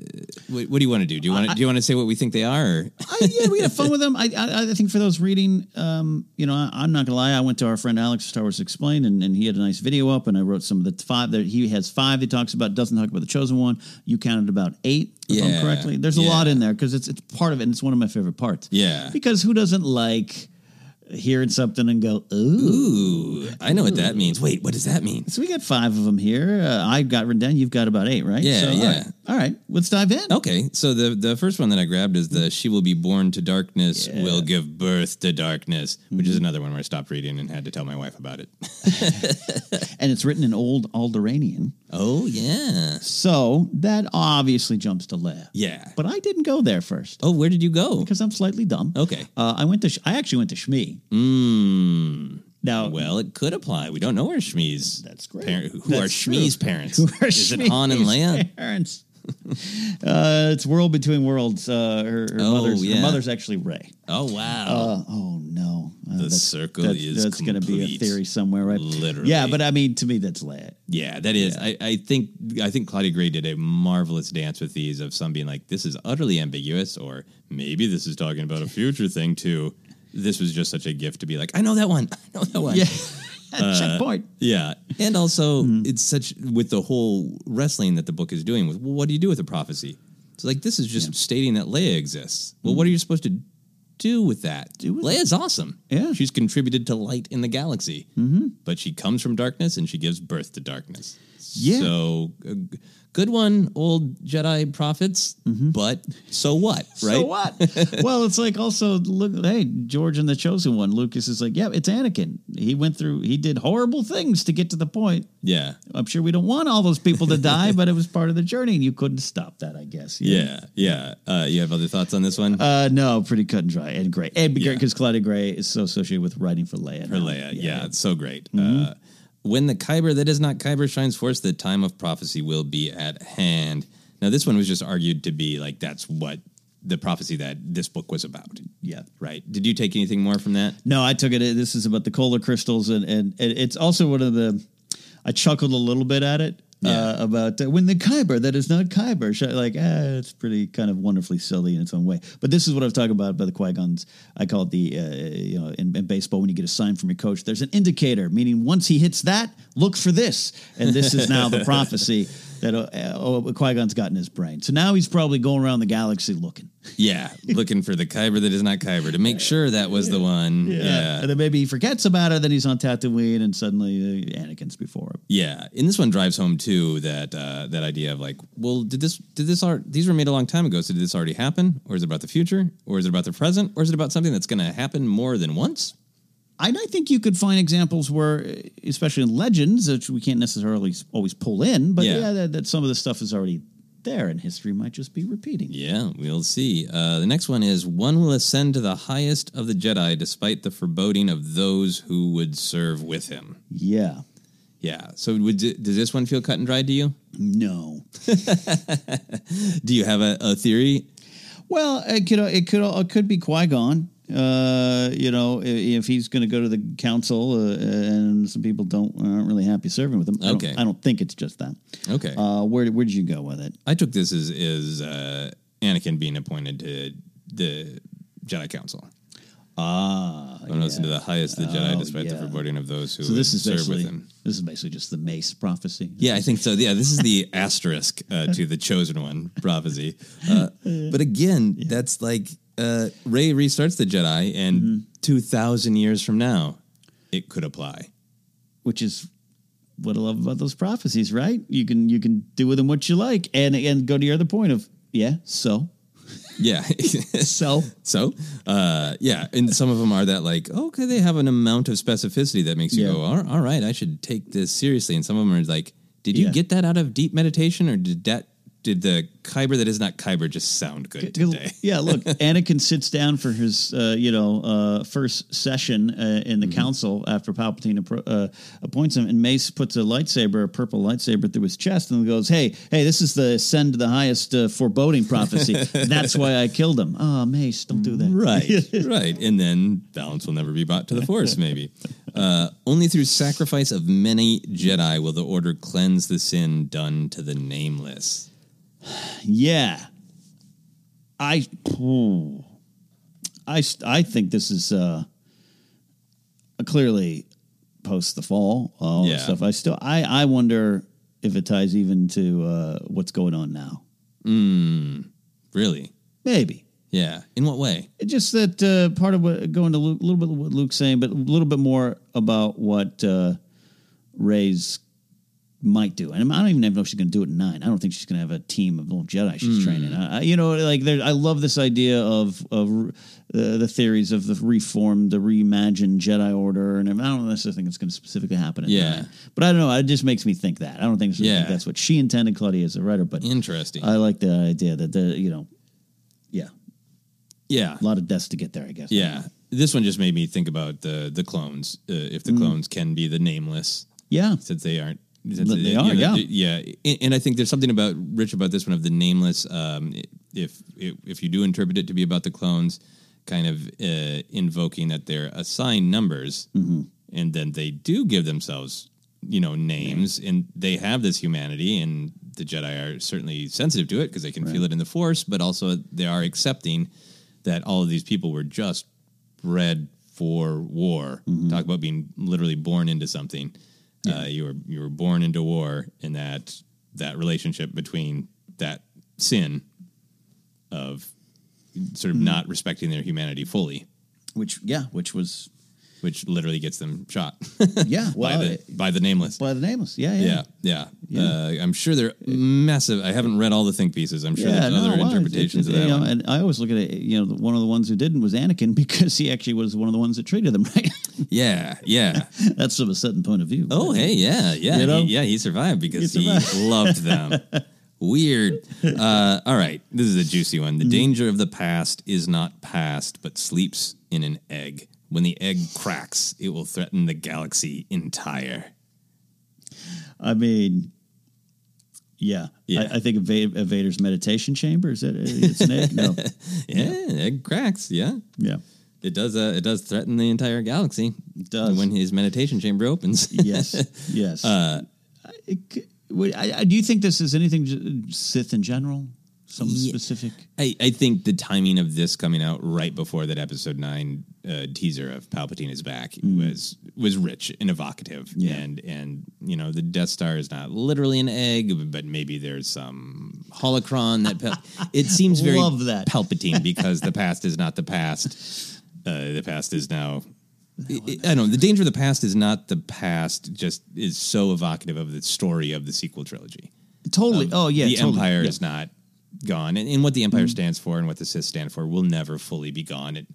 What, what do you want to do? Do you want to? Do you want to say what we think they are? I, yeah, we had fun with them. I, I, I think for those reading, um, you know, I, I'm not gonna lie. I went to our friend Alex Star Wars Explained, and, and he had a nice video up, and I wrote some of the five. That he has five. He talks about doesn't talk about the chosen one. You counted about eight, if Yeah, I'm correctly. There's a yeah. lot in there because it's it's part of it, and it's one of my favorite parts. Yeah. because who doesn't like hearing something and go, ooh. Ooh, I know what that means. Wait, what does that mean? So we got five of them here. Uh, I've got written down. You've got about eight, right? Yeah, So, yeah. right. All right, let's dive in. Okay, so the the first one that I grabbed is the "She will be born to darkness, will give birth to darkness," which is another one where I stopped reading and had to tell my wife about it. [LAUGHS] And it's written in old Alderaanian. Oh yeah, So that obviously jumps to Leia. yeah. But I didn't go there first Oh, where did you go? because I'm slightly dumb. Okay. Uh, I went to. Sh- I actually went to Shmi. Mm. Now, well, it could apply. We don't know where Shmi's. That's great. Parent, who That's are Shmi's true. parents? Who are Is it Han and Shmi's Leia? Parents. [LAUGHS] uh, it's world between worlds. Uh, her, her Oh, mother's her mother's actually Rey. Oh wow! Uh, oh no, uh, The that's- circle that's, is that's going to be a theory somewhere, right? Literally. Yeah, but I mean, to me, that's Leia. Yeah, that is. I, I think I think Claudia Gray did a marvelous dance with these of some being like, this is utterly ambiguous, or maybe this is talking about a future thing too. This was just such a gift to be like, I know that one. [LAUGHS] I know that one. Yeah. [LAUGHS] Uh, Checkpoint. Yeah, and also it's such with the whole wrestling that the book is doing with. Well, what do you do with a prophecy? It's like this is just stating that Leia exists. Well, what are you supposed to do with that? Leia's awesome. Yeah, she's contributed to light in the galaxy, mm-hmm. but she comes from darkness and she gives birth to darkness. Yeah. So, uh, good one, old Jedi prophets. But so what? [LAUGHS] Right? So what? [LAUGHS] well, it's like also look. Hey, George and the Chosen One. Lucas is like, yeah, it's Anakin. He went through. He did horrible things to get to the point. Yeah. I'm sure we don't want all those people to die, but it was part of the journey, and you couldn't stop that. I guess. Yeah, yeah. Uh, you have other thoughts on this one? Uh, no, pretty cut and dry and great. And because Claudia Gray is so associated with writing for Leia. For. Leia, yeah, it's so great. Mm-hmm. Uh, when the Kyber that is not Kyber shines forth, the time of prophecy will be at hand. Now, this one was just argued to be like that's what the prophecy that this book was about. Yeah. Right. Did you take anything more from that? No, I took it. This is about the Kohlen crystals, and, and, and it's also one of the. I chuckled a little bit at it uh, about uh, when the Kyber that is not Kyber. sh- Like, ah, it's pretty kind of wonderfully silly in its own way. But this is what I've talked about by the Qui Gons. I call it the uh, you know in, in baseball when you get a sign from your coach, there's an indicator, meaning once he hits that, look for this, and this is now the [LAUGHS] prophecy that uh, uh, Qui Gon's got in his brain. So now he's probably going around the galaxy looking. Yeah, [LAUGHS] looking for the Kyber that is not Kyber to make sure that was the one. Yeah. And then maybe he forgets about it. Then he's on Tatooine, and suddenly uh, Anakin's before him. Yeah, and this one drives home too that uh, that idea of like, well, did this did this art these were made a long time ago, so did this already happen, or is it about the future, or is it about the present, or is it about something that's going to happen more than once? And I think you could find examples where, especially in legends, which we can't necessarily always pull in, but Yeah. yeah, that, that some of the stuff is already there, and history might just be repeating. Yeah, we'll see. Uh, the next one is one will ascend to the highest of the Jedi despite the foreboding of those who would serve with him. Yeah. Yeah. So would, does this one feel cut and dried to you? No. [LAUGHS] Do you have a, a theory? Well, it could it could it could be Qui Gon. Uh, you know, if he's going to go to the council, uh, and some people don't aren't really happy serving with him. I don't- Okay. I don't think it's just that. Okay. Uh, where where did you go with it? I took this as is uh, Anakin being appointed to the Jedi Council. Ah, One listen to the highest of the Jedi Oh, despite the foreboding of those who so this is serve with him. this is basically just the Mace prophecy. Yeah, I think so. Yeah, this is the asterisk uh, to the chosen one prophecy. Uh, [LAUGHS] but again, that's like uh, Rey restarts the Jedi, and Mm-hmm. two thousand years from now, it could apply. which is what I love about those prophecies, right? You can you can do with them what you like, and and go to your other point of yeah, so Yeah. [LAUGHS] [LAUGHS] so so uh, yeah, and some of them are that like okay, they have an amount of specificity that makes you Yeah. go, all, all right, I should take this seriously. And some of them are like, did you Yeah. get that out of deep meditation, or did that did the Kyber that is not Kyber just sound good today? yeah. Look, [LAUGHS] Anakin sits down for his uh, you know uh, first session uh, in the Mm-hmm. council after Palpatine appro- uh, appoints him, and Mace puts a lightsaber, a purple lightsaber, through his chest, and goes, "Hey, hey, this is the send to the highest uh, foreboding prophecy. [LAUGHS] That's why I killed him." Oh, Mace, don't do that. Right, [LAUGHS] right. And then balance will never be brought to the Force, maybe. Uh, only through sacrifice of many Jedi will the Order cleanse the sin done to the nameless. Yeah. I hmm. I I think this is uh clearly post the fall all that Yeah. stuff. I still I I wonder if it ties even to uh what's going on now. Mm, really? Maybe. Yeah. In what way? It's just that uh, part of what going to Luke, a little bit of what Luke's saying, but a little bit more about what uh, Rey's might do. And I don't even know if she's going to do it in nine. I don't think she's going to have a team of little Jedi she's training. I, you know, like there, I love this idea of of uh, the theories of the reformed, the reimagined Jedi Order, and I don't necessarily think it's going to specifically happen. In Yeah. nine. but I don't know. It just makes me think that. I don't think, Yeah. that's what she intended, Claudia, as a writer. But Interesting. I like the idea that the you know, yeah, yeah. a lot of deaths to get there. I guess. Yeah. this one just made me think about the the clones. Uh, if the Mm. clones can be the nameless, Yeah. since they aren't. They you are, know, yeah. yeah. And- And I think there's something about Rich about this one of the nameless. Um, if if you do interpret it to be about the clones, kind of uh, invoking that they're assigned numbers, Mm-hmm. and then they do give themselves, you know, names, and they have this humanity, and the Jedi are certainly sensitive to it because they can feel it in the Force, but also they are accepting that all of these people were just bred for war. Mm-hmm. Talk about being literally born into something. Uh, you were you were born into war, and that that relationship between that sin of sort of not respecting their humanity fully, Which yeah, which was which literally gets them shot. [LAUGHS] yeah, well, by the by the nameless. by the nameless. Yeah, yeah. Yeah, yeah. Uh, I'm sure they're massive. I haven't read all the think pieces. I'm sure there's no, other well, interpretations of that you know, one. And I always look at it. You know, one of the ones who didn't was Anakin [LAUGHS] because he actually was one of the ones that treated them [LAUGHS] right. Yeah, yeah. That's from a certain point of view. Oh, hey, yeah, yeah, You know? he, yeah. He survived because He he, loved them. Weird. Uh, all right, this is a juicy one. The Mm-hmm. danger of the past is not past, but sleeps in an egg. When the egg cracks, it will threaten the galaxy entire. I mean, yeah, Yeah. I, I think of, Va- of Vader's meditation chamber. Is that it's an egg? No, [LAUGHS] Yeah, egg cracks. Yeah, yeah, it does. Uh, it does threaten the entire galaxy. It does. when his meditation chamber opens. [LAUGHS] yes, yes. [LAUGHS] Uh, It I, I, do you think this is anything Sith in general? Some Yeah. specific? I, I think the timing of this coming out right before that episode nine uh, teaser of Palpatine is back was was rich and evocative, Mm. Yeah. and and you know the Death Star is not literally an egg, but maybe there's some holocron that Pal- [LAUGHS] it seems very Love that. Palpatine [LAUGHS] because the past is not the past. Uh, the past is now. I don't know. The danger of the past is not the past; just is so evocative of the story of the sequel trilogy Totally. of oh yeah, the totally. empire Yeah. is not gone, and, and what the empire Mm. stands for and what the Sith stand for will never fully be gone. It,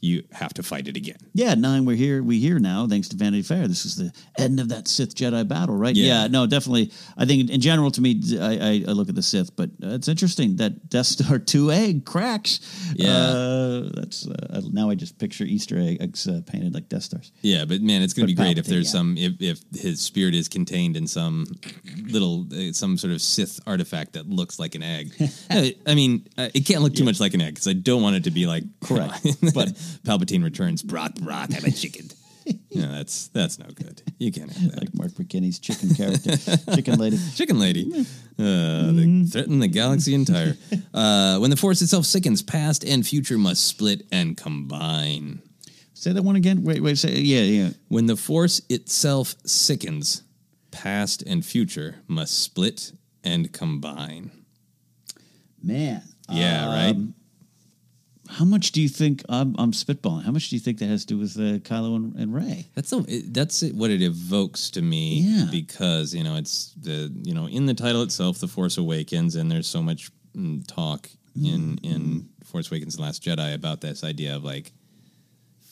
you have to fight it again. Yeah, nine. We're here. We here now, thanks to Vanity Fair. This is the end of that Sith Jedi battle, right? Yeah. Yeah. no, definitely. I think in general, to me, I, I, I look at the Sith, but uh, it's interesting that Death Star [LAUGHS] two egg cracks. Yeah. uh, that's uh, now I just picture Easter eggs uh, painted like Death Stars. Yeah, but man, it's going to be great if there's yeah. some if, if his spirit is contained in some little uh, some sort of Sith artifact that looks like an egg. [LAUGHS] I mean, uh, it can't look too much like an egg because I don't want it to be like Correct. [LAUGHS] but Palpatine returns Brock Brock I'm a chicken. [LAUGHS] no, that's that's no good. You can't have that. Like Mark McKinney's chicken character, [LAUGHS] chicken lady. Chicken Lady. Uh, they threaten the galaxy entire. [LAUGHS] Uh, when the Force itself sickens, past and future must split and combine. Say that one again. Wait, wait. Say yeah, yeah. When the Force itself sickens, past and future must split and combine. Man. Yeah, right? How much do you think I'm, I'm spitballing? How much do you think that has to do with uh, Kylo and, and Rey? That's so, it, that's it, what it evokes to me. Yeah. Because you know it's the you know in the title itself, The Force Awakens, and there's so much mm, talk in in Force Awakens: The Last Jedi about this idea of like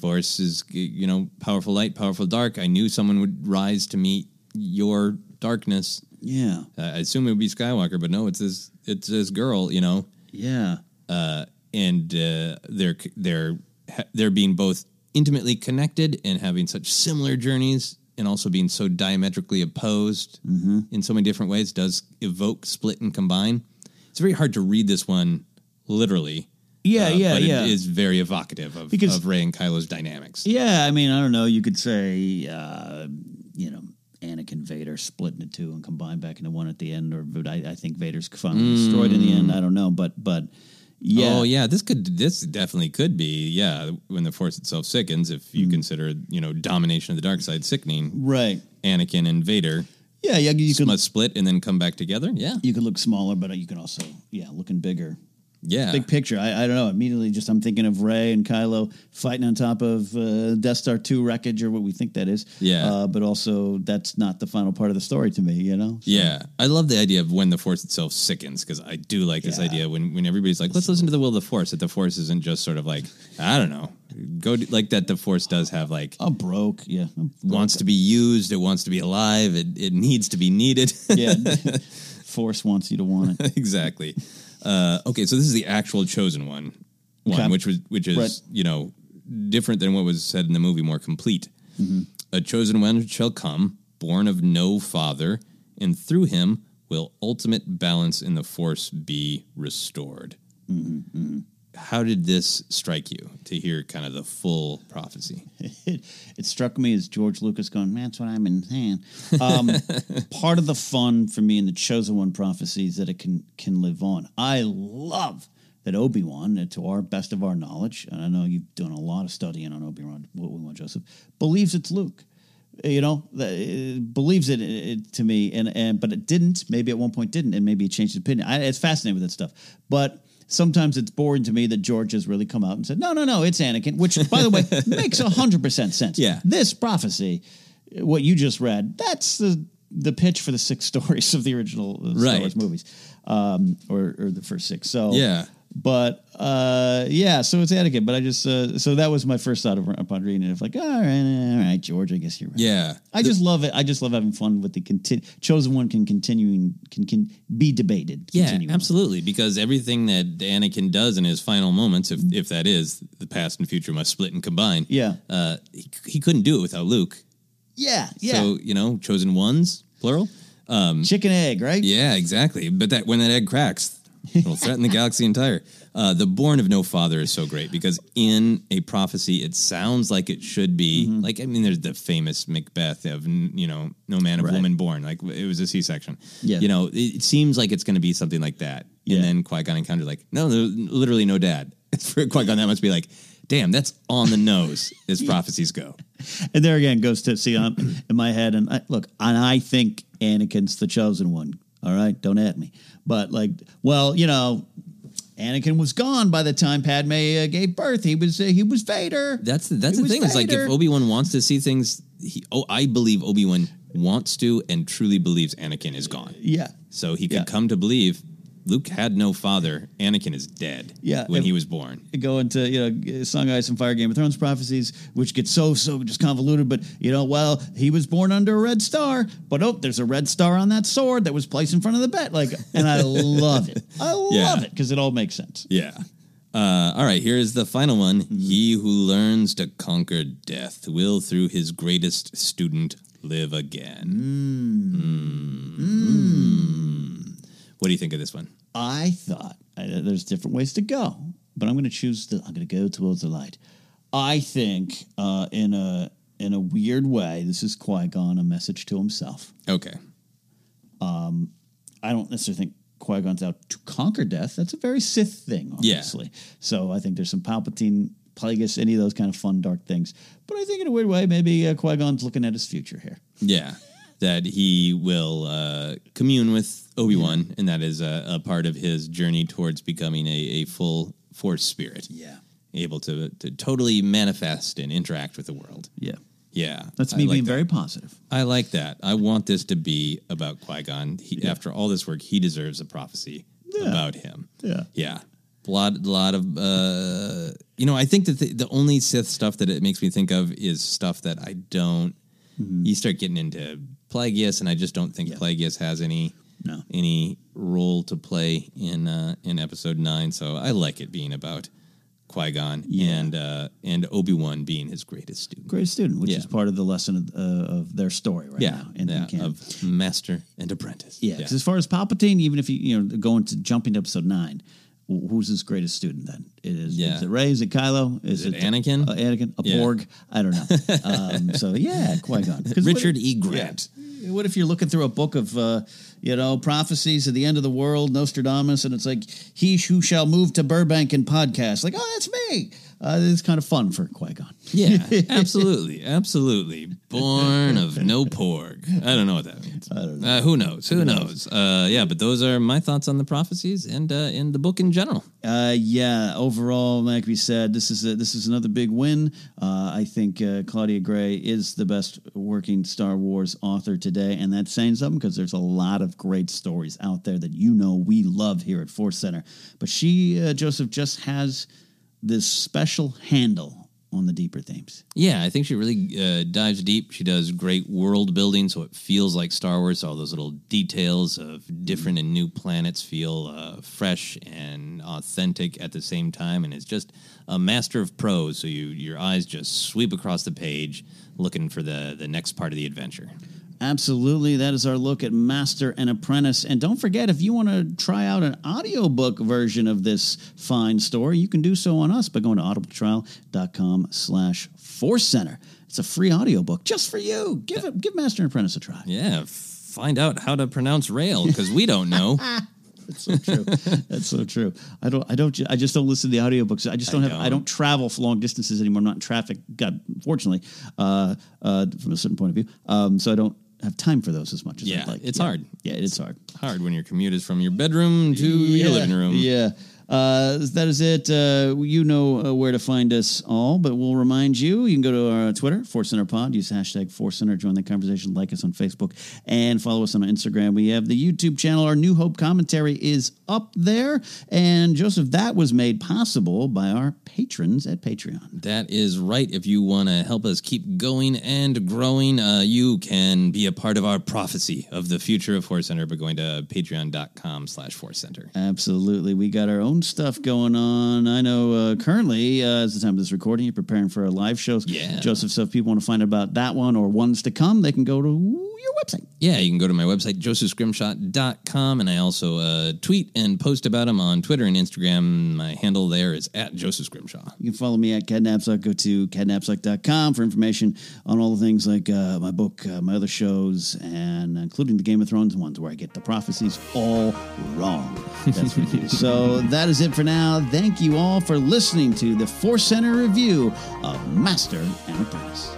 Force is you know powerful light, powerful dark. I knew someone would rise to meet your darkness. Yeah, Uh, I assume it would be Skywalker, but no, it's this it's this girl. You know, yeah. uh, and uh, they're they're they're being both intimately connected and having such similar journeys, and also being so diametrically opposed Mm-hmm. in so many different ways does evoke split and combine. It's very hard to read this one literally. Yeah, uh, yeah, but yeah. It is very evocative of, Because- of Rey and Kylo's dynamics. Yeah, I mean, I don't know. You could say, uh, you know, Anakin Vader split into two and combined back into one at the end, or I, I think Vader's finally destroyed in the end. I don't know, but but yeah, Oh yeah, this could this definitely could be yeah when the Force itself sickens. If Mm. you consider you know domination of the dark side sickening, right. Anakin and Vader Yeah, yeah. You could split and then come back together. Yeah, you could look smaller, but you can also yeah looking bigger. Yeah. Big picture. I, I don't know. Immediately, just I'm thinking of Rey and Kylo fighting on top of uh, Death Star two wreckage, or what we think that is. Yeah. Uh, but also, that's not the final part of the story to me. You know. So- Yeah, I love the idea of when the Force itself sickens because I do like this idea when when everybody's like, let's listen to the will of the Force. That the Force isn't just sort of like I don't know, go do, like that. The Force does have like I'm broke. Yeah. I'm broke. wants to be used. It wants to be alive. It it needs to be needed. Yeah. [LAUGHS] Force wants you to want it. exactly. Uh, okay, so this is the actual chosen one, one Okay. which was which is Right. you know different than what was said in the movie, more complete. Mm-hmm. A chosen one shall come, born of no father, and through him will ultimate balance in the force be restored. Mm-hmm, mm-hmm. How did this strike you to hear kind of the full prophecy? it, [LAUGHS] it struck me as George Lucas going, "Man, that's what I'm in saying. Um, [LAUGHS] part of the fun for me in the chosen one prophecy is that it can can live on. I love that Obi Wan, to our best of our knowledge, and I know you've done a lot of studying on Obi Wan, What Obi Wan Joseph, believes it's Luke. You know, that, uh, believes it, it to me, and and but it didn't. Maybe at one point didn't, and maybe it changed his opinion. I, it's fascinating with that stuff, but sometimes it's boring to me that George has really come out and said, no, no, no, it's Anakin, which, by the way, [LAUGHS] makes 100% sense. Yeah. This prophecy, what you just read, that's the the pitch for the six [LAUGHS] stories of the original uh, Star Right. Wars movies, um, or, or the first six. So, Yeah. But uh, yeah, so it's etiquette. But I just uh, so that was my first thought of, upon reading it. Of like, all right, all right, George, I guess you're right. Yeah. I just love it. I just love having fun with the conti- chosen one can continuing can can be debated. Yeah, absolutely. Because everything that Anakin does in his final moments, if if that is the past and future must split and combine, Yeah. uh, he, he couldn't do it without Luke. Yeah, yeah. So you know, chosen ones plural. Um, Chicken egg, right? Yeah, exactly. But that when that egg cracks, it'll threaten the galaxy entire. Uh, the born of no father is so great because in a prophecy, it sounds like it should be Mm-hmm. like I mean, there's the famous Macbeth of you know, no man of Right. woman born, like it was a C-section. Yeah. you know, it, seems like it's going to be something like that. Yeah. And then Qui Gon encountered like, no, there's literally no dad. [LAUGHS] For Qui Gon, that must be like, damn, that's on the nose as prophecies go. [LAUGHS] And there again goes to see um, in my head. And I, look, and I think Anakin's the chosen one. All right, don't at me. But like, well, you know, Anakin was gone by the time Padme uh, gave birth. He was uh, he was Vader. That's the, that's He the thing. It's like if Obi Wan wants to see things, he, oh, I believe Obi Wan wants to and truly believes Anakin is gone. Yeah. So he could Yeah. come to believe Luke had no father. Anakin is dead. Yeah, when he was born. go into you know Song Ice and Fire Game of Thrones prophecies, which get so so just convoluted. But you know, well, he was born under a red star, but oh, there's a red star on that sword that was placed in front of the bed. Like, and I [LAUGHS] love it. I Yeah. love it because it all makes sense. Yeah. Uh, all right, here's the final one. Mm-hmm. He who learns to conquer death will, through his greatest student, live again. Mm. What do you think of this one? I thought I, there's different ways to go, but I'm going to choose the. I'm going to go towards the light. I think uh, in a in a weird way, this is Qui Gon a message to himself. Okay. Um, I don't necessarily think Qui Gon's out to conquer death. That's a very Sith thing, Yeah. obviously. So I think there's some Palpatine, Plagueis, any of those kind of fun, dark things. But I think in a weird way, maybe uh, Qui Gon's looking at his future here. Yeah, that he will uh, commune with Obi Wan, and that is a, a part of his journey towards becoming a, a full Force spirit. Yeah. able to to totally manifest and interact with the world. Yeah. Yeah, That's me like being that. very positive. I like that. I want this to be about Qui Gon. After all this work, he deserves a prophecy about him. Yeah. Yeah. A lot, a lot of, uh, you know, I think that the, the only Sith stuff that it makes me think of is stuff that I don't. Mm-hmm. You start getting into Plagueis, and I just don't think Plagueis has any No. any role to play in uh, in Episode Nine. So I like it being about Qui Gon and uh, and Obi Wan being his greatest student. Great student, which Yeah. is part of the lesson of, uh, of their story right yeah, now. in- in yeah, of master and apprentice. Yeah, because as far as Palpatine, even if you you know going to jumping to episode nine, who's his greatest student then? It is Yeah. is it Rey? Is it Kylo? Is it Anakin? Uh, Anakin? A Yeah. Porg? I don't know. [LAUGHS] um, so yeah, Qui Gon. Richard E. Grant. What if you're looking through a book of uh, you know prophecies of the end of the world, Nostradamus, and it's like he who shall move to Burbank and podcast? Like, oh, that's me. Uh, it's kind of fun for Qui Gon. Yeah, [LAUGHS] absolutely, absolutely. Born of no porg. I don't know what that means. I don't know. Uh, who knows? Who knows? Uh, yeah, but those are my thoughts on the prophecies and uh, in the book in general. Uh, yeah, overall, like we said, this is a, this is another big win. Uh, I think uh, Claudia Gray is the best working Star Wars author today, and that's saying something because there's a lot of great stories out there that you know we love here at Force Center. But she, uh, Joseph, just has this special handle on the deeper themes. Yeah, I think she really uh, dives deep. She does great world building, so it feels like Star Wars. All those little details of different and new planets feel uh, fresh and authentic at the same time, and it's just a master of prose. So you your eyes just sweep across the page, looking for the the next part of the adventure. Absolutely. That is our look at Master and Apprentice. And don't forget, if you want to try out an audiobook version of this fine story, you can do so on us by going to audibletrial.com slash force center. It's a free audiobook just for you. Give it give Master and Apprentice a try. Yeah, find out how to pronounce Rael because we don't know. [LAUGHS] That's so true. That's so true. I don't. I don't. I just don't listen to the audiobooks. I just don't I have. I don't. don't travel for long distances anymore. I'm not in traffic. God, fortunately, uh, uh, from a certain point of view. Um, so I don't have time for those as much as Yeah, I'd like. it's Yeah. hard. Yeah, it's hard. Hard when your commute is from your bedroom to your living room. Yeah. Uh, that is it. Uh, you know uh, where to find us all, but we'll remind you. You can go to our Twitter, Force Center Pod. Use hashtag Force Center. Join the conversation. Like us on Facebook and follow us on Instagram. We have the YouTube channel. Our New Hope commentary is up there. And Joseph, that was made possible by our patrons at Patreon. That is right. If you want to help us keep going and growing, uh, you can be a part of our prophecy of the future of Force Center by going to patreon.com slash Force Center. Absolutely. We got our own stuff going on. I know uh, currently, uh, as the time of this recording, you're preparing for a live show. Yeah. Joseph, so if people want to find out about that one or ones to come, they can go to your website. Yeah, you can go to my website, josephscrimshaw.com, and I also uh, tweet and post about them on Twitter and Instagram. My handle there is at Joseph Scrimshaw. You can follow me at Cadnapsuck. Go to cadnapsuck.com for information on all the things like uh, my book, uh, my other shows, and including the Game of Thrones ones where I get the prophecies all wrong. That's what do. So that is it for now. Thank you all for listening to the Force Center review of Master and Apprentice.